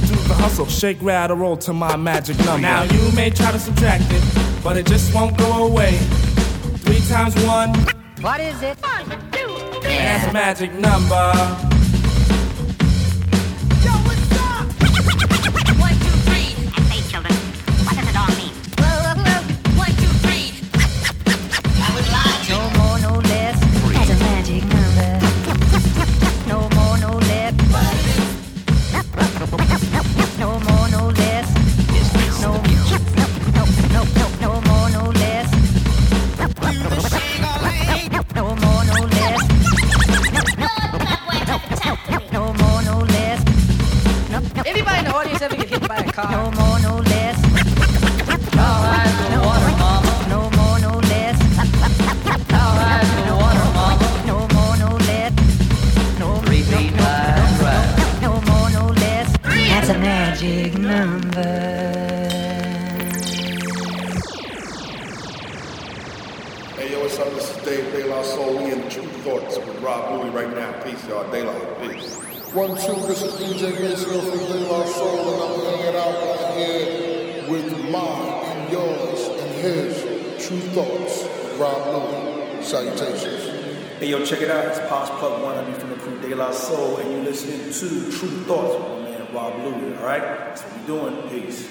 S40: do the hustle. Shake, rattle, roll to my magic number. Now you may try to subtract it, but it just won't go away. Three times one,
S41: What is it?
S40: and that's a magic number.
S18: Thoughts with Rob Luis right now. Peace, y'all. Daylight. Peace.
S42: One, two, this is DJ Gaysville from De La Soul, and I'm hanging out right here with mine and yours and his Tru Thoughts, Rob Luis. Salutations.
S43: Hey yo, check it out. It's Pos Plug One. I'm from the crew De La Soul, and you're listening to Tru Thoughts with my man Rob Luis. All right, that's what we doing. Peace.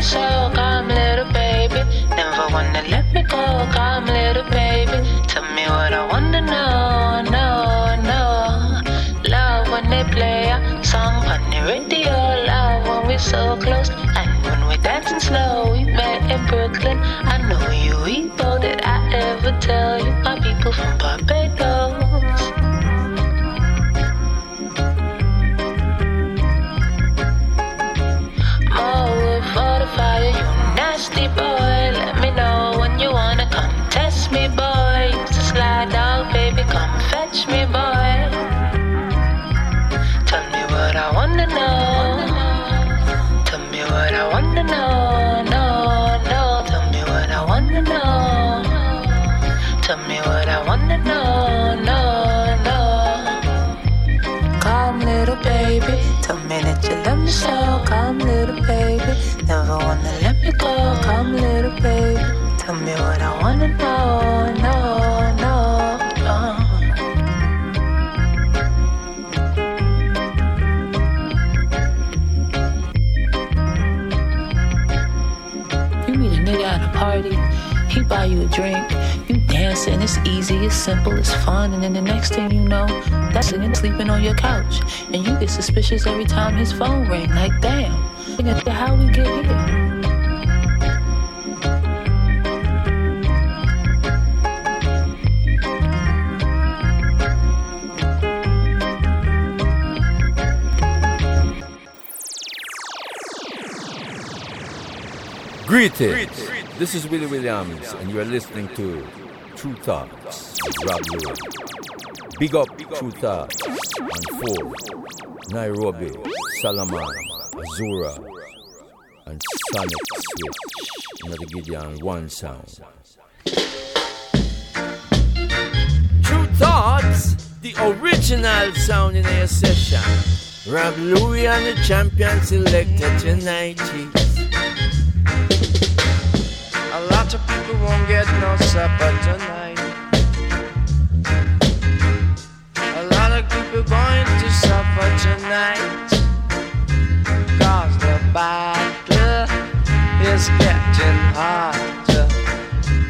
S44: me so, come little baby. Never wanna let me go, come little baby. Tell me what I wanna know, no, no. Love when they play a song on the radio. Love when we're so close, and when we're dancing slow, we met in Brooklyn. I know you, we both did I ever tell you my people from Bob wanna. No, no. Tell me what I wanna know. Tell me what I wanna know. No, no. Come, little baby. Tell me that you love me so. Come, little baby. Never wanna let me go. Come, little baby. Tell me what I wanna know. Drink, you dancing, it's easy, it's simple, it's fun, and then the next thing you know, that's nigga sleeping on your couch, and you get suspicious every time his phone ring. Like, damn, how we get here?
S45: Greetings. This is Willie Williams, and you are listening to Tru Thoughts with Rob Luis. Big up Tru Thoughts and Four, Nairobi, Salaman, Azura, and Sonic Switch. Another Gideon One Sound. Tru Thoughts, the original sound in a session. Rob Luis and the champion selected tonight.
S46: A lot of people won't get no supper tonight. A lot of people going to suffer tonight. Cause the battle is getting harder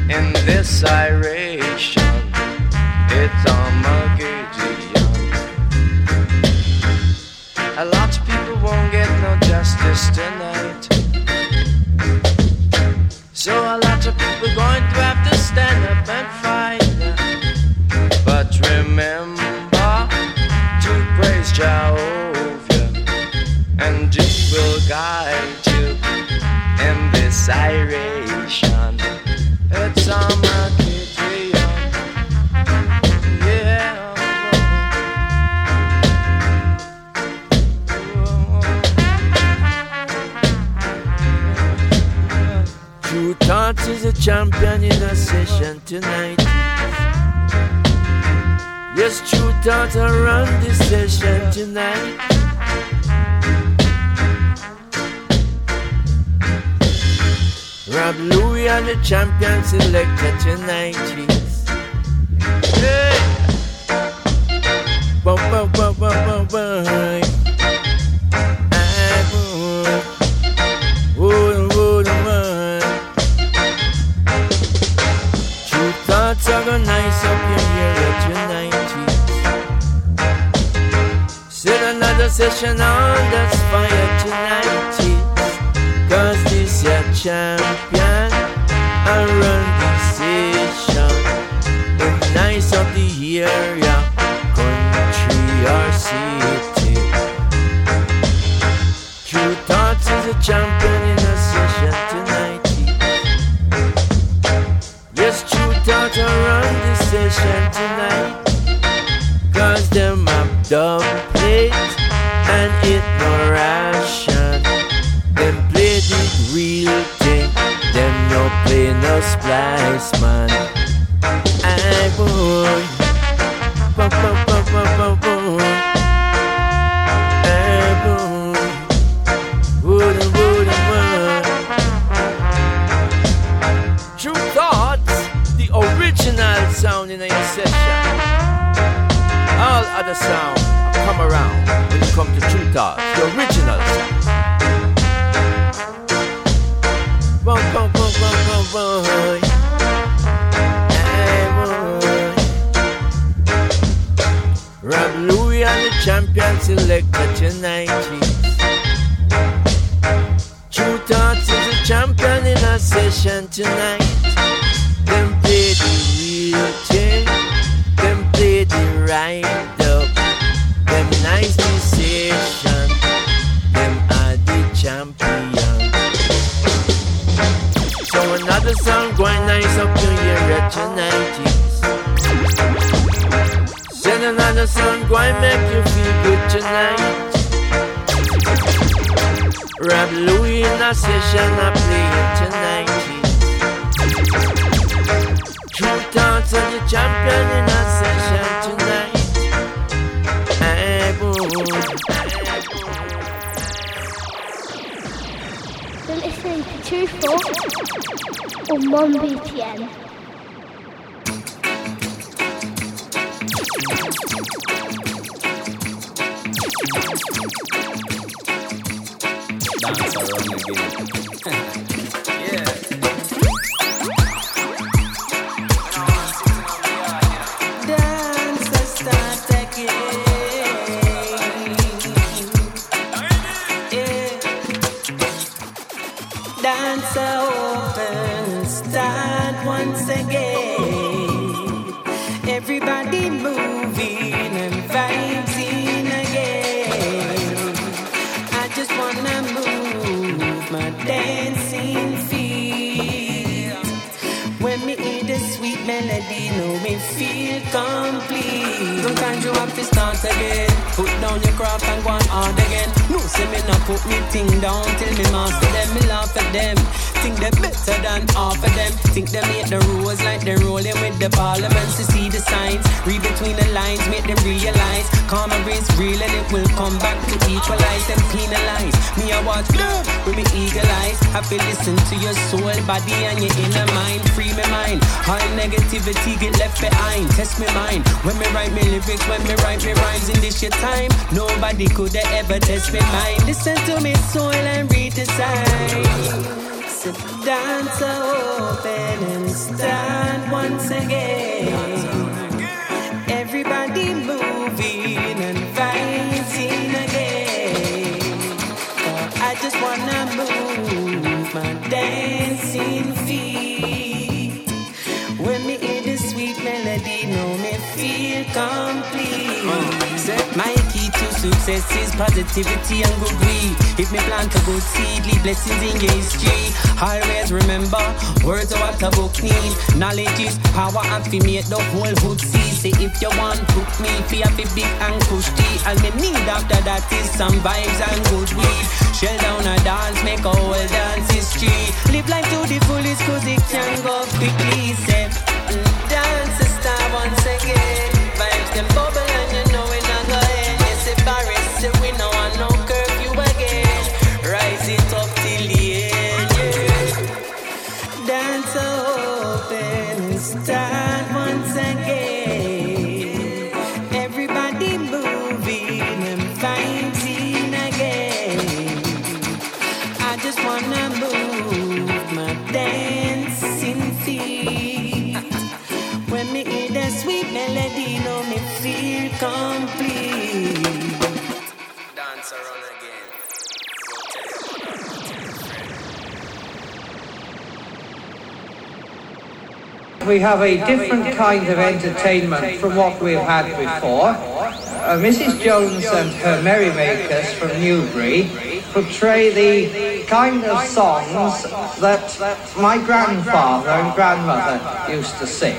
S46: in this iration. It's Armageddon. A lot of people won't get no justice tonight. So a praise Jehovah, and He will guide you in this iration. It's Armageddon. Yeah.
S45: Tru Thoughts is a champion in a session tonight. Yes, Tru Thoughts are run this session tonight. Rob Luis and the champion selected tonight. Hey. Bum, bum, bum, bum, bum, bum. Session on that's fire tonight. Cause this your champion I run this session. In nice of the area Country or city. Tru Thoughts is a champion play
S47: Karma is real and it will come back to equalize and penalize. Me, I watch them with me eagle eyes. Have to listen to your soul, body, and your inner mind. Free me mind. All negativity get left behind. Test me mind. When me write me lyrics, when me write me rhymes in this your time. Nobody could ever test me mind. Listen to me soul and signs. Sit down to open and stand once again. Success is positivity and good weed. If me plant a good seed, leave blessings in your history. Always remember, words are what a book need. Knowledge is power and fi make the whole hood see. Say if you want cook me, fi a big and cushy. All me need after that is some vibes and good weed. Shell down a dance, make a whole dance history. Live life to the fullest cause it can go quickly. Say, mm, dance a star once again. Vibes them bubble and you know it not go end. Paris We
S48: have a different kind of entertainment from what we've had before. Uh, Mrs. Jones and her merrymakers from Newbury portray the kind of songs that my grandfather and grandmother used to sing.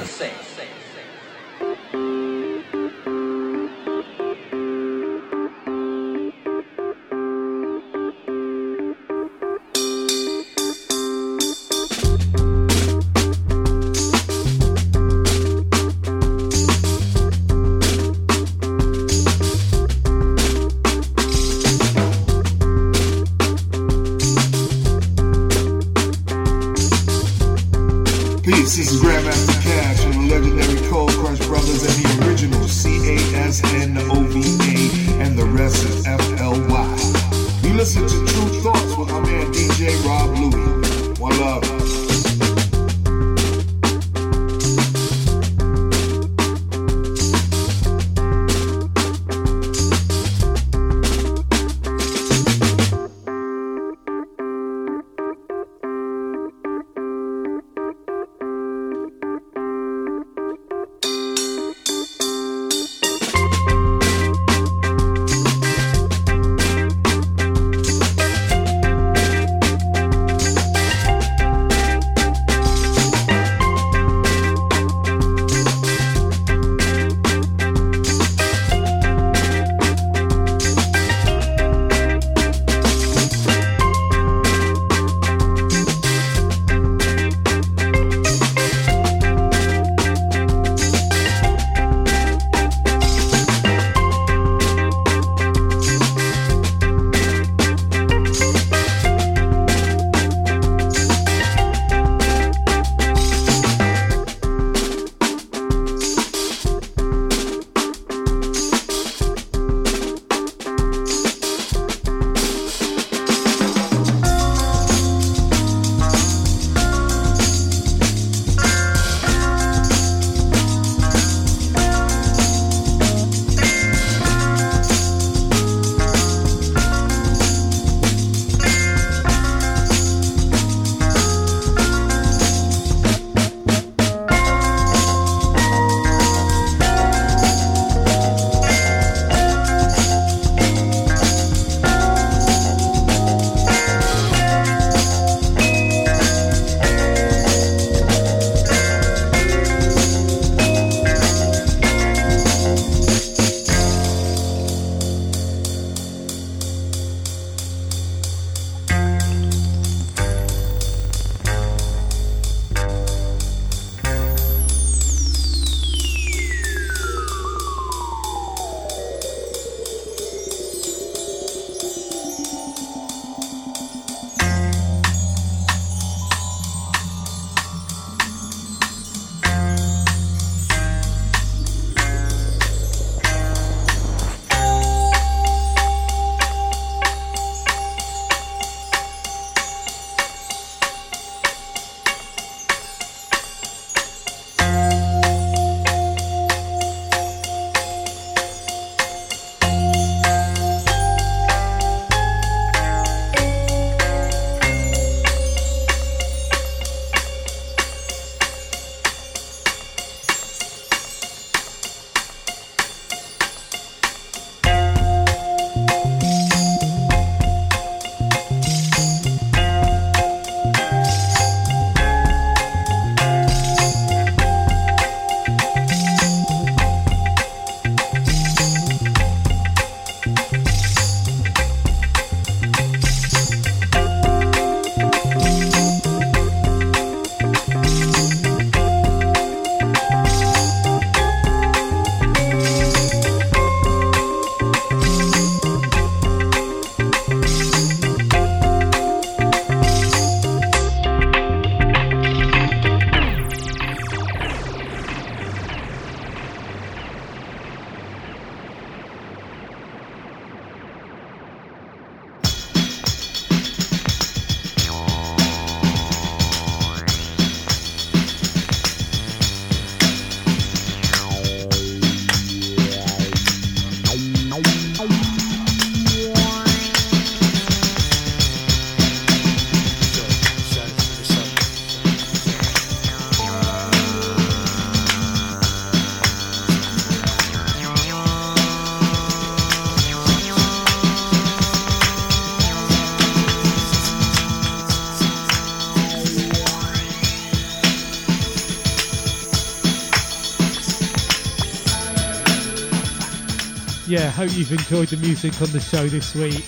S8: Yeah, hope you've enjoyed the music on the show this week.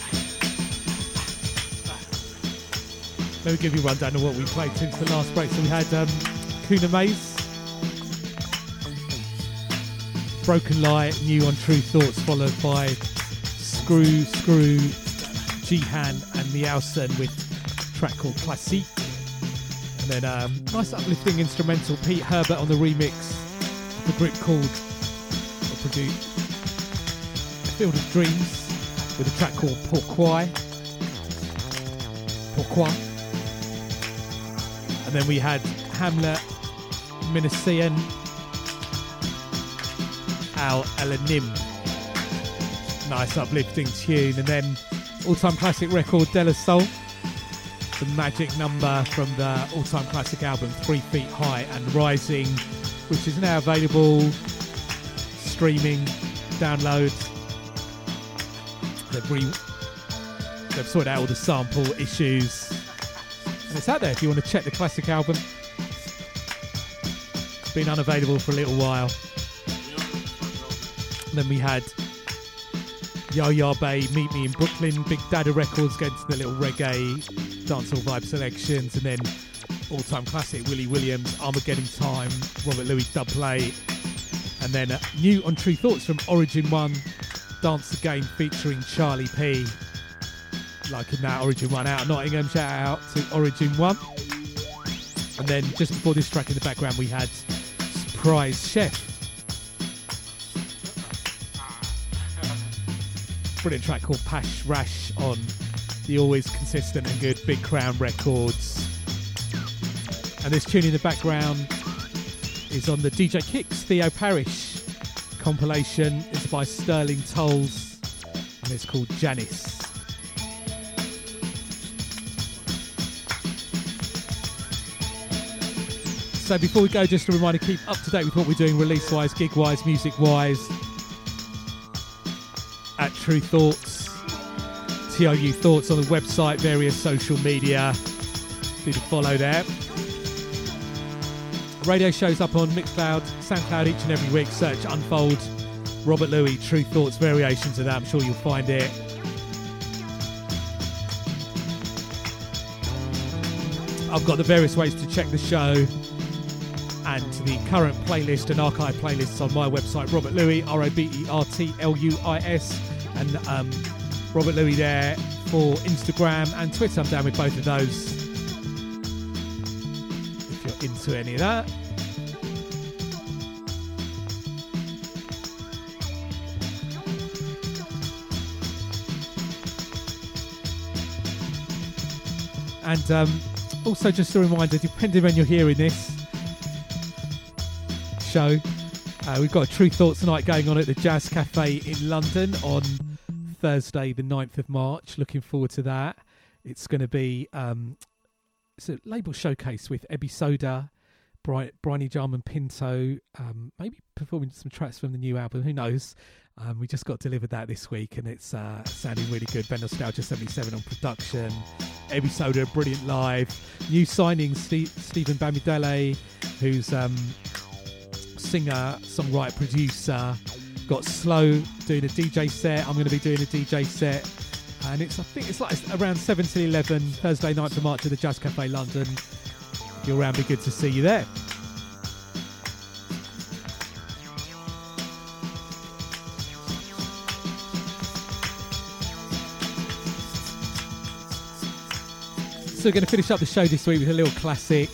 S8: Let me give you a rundown of what we played since the last break. So we had um, Kuna Maze, Broken Light, New on Tru Thoughts, followed by Screw, Screw, Jihan, and Meowson with track called Classique. And then um, nice uplifting instrumental, Pete Herbert on the remix a group called, produced, Field of Dreams, with a track called Pourquoi. Pourquoi. And then we had Hamlet, Minasian, Al Alanim. Nice uplifting tune. And then all time classic record De La Soul. The magic number from the all time classic album Three Feet High and Rising, which is now available streaming, download. They've, re- they've sorted out all the sample issues. And it's out there if you want to check the classic album. It's been unavailable for a little while. And then we had Yaya Bey, Meet Me in Brooklyn, Big Dada Records getting to the little reggae dancehall vibe selections, and then all-time classic Willie Williams, Armageddon Time, Robert Luis Dubplay, and then uh, new on Tru Thoughts from Origin One, Dance the Game featuring Charlie P. Liking that Origin One out of Nottingham, shout out to Origin One. And then just before this track in the background, we had Surprise Chef. Brilliant track called Pash Rash on the always consistent and good Big Crown Records. And this tune in the background is on the DJ Kicks Theo Parrish compilation. It's by Sterling Toles and it's called Janice. So before we go, just a reminder, keep up to date with what we're doing release-wise, gig-wise, music-wise at Tru Thoughts, TRU Thoughts on the website, various social media. Do the follow there. Radio shows up on Mixcloud, SoundCloud each and every week. Search Unfold, Robert Luis, Tru Thoughts, variations of that. I'm sure you'll find it. I've got the various ways to check the show and the current playlist and archive playlists on my website, Robert Luis, R O B E R T L U I S, and um, Robert Luis there for Instagram and Twitter. I'm down with both of those. Into any of that. And um, also, just a reminder, depending when you're hearing this, show. Uh, we've got a Tru Thoughts tonight going on at the Jazz Cafe in London on Thursday, the 9th of March. Looking forward to that. It's going to be um, it's a label showcase with Ebi Soda, Bri- Bryony Jarman Pinto, um, maybe performing some tracks from the new album. Who knows? Um, we just got delivered that this week and it's uh, sounding really good. Ben Nostalgia 77 on production. Ebi Soda, brilliant live. New signings, Steve, Stephen Bamidele, who's um, singer, songwriter, producer. Got Slow doing a DJ set. I'm going to be doing a DJ set. And it's, I think it's like around 7 to 11, Thursday night to March at the Jazz Cafe London. If you're around, be good to see you there. So we're going to finish up the show this week with a little classic.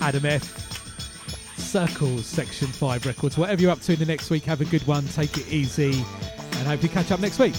S8: Adam F. Circles, Section 5 Records. Whatever you're up to in the next week, have a good one, take it easy, and hope you catch up next week.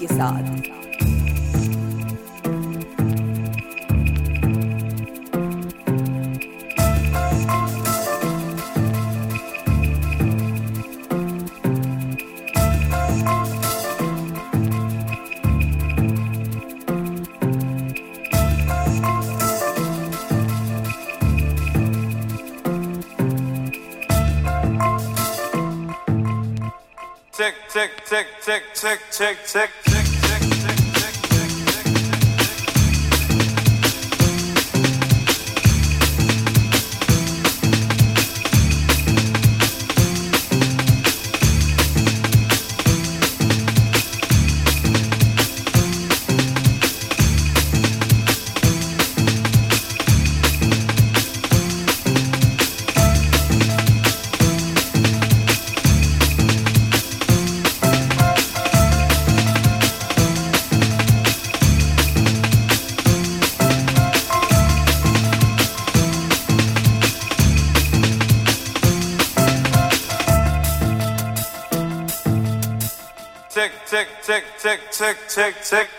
S49: के साथ
S37: tick, tick, tick, tick, tick, tick.
S50: check,
S51: check.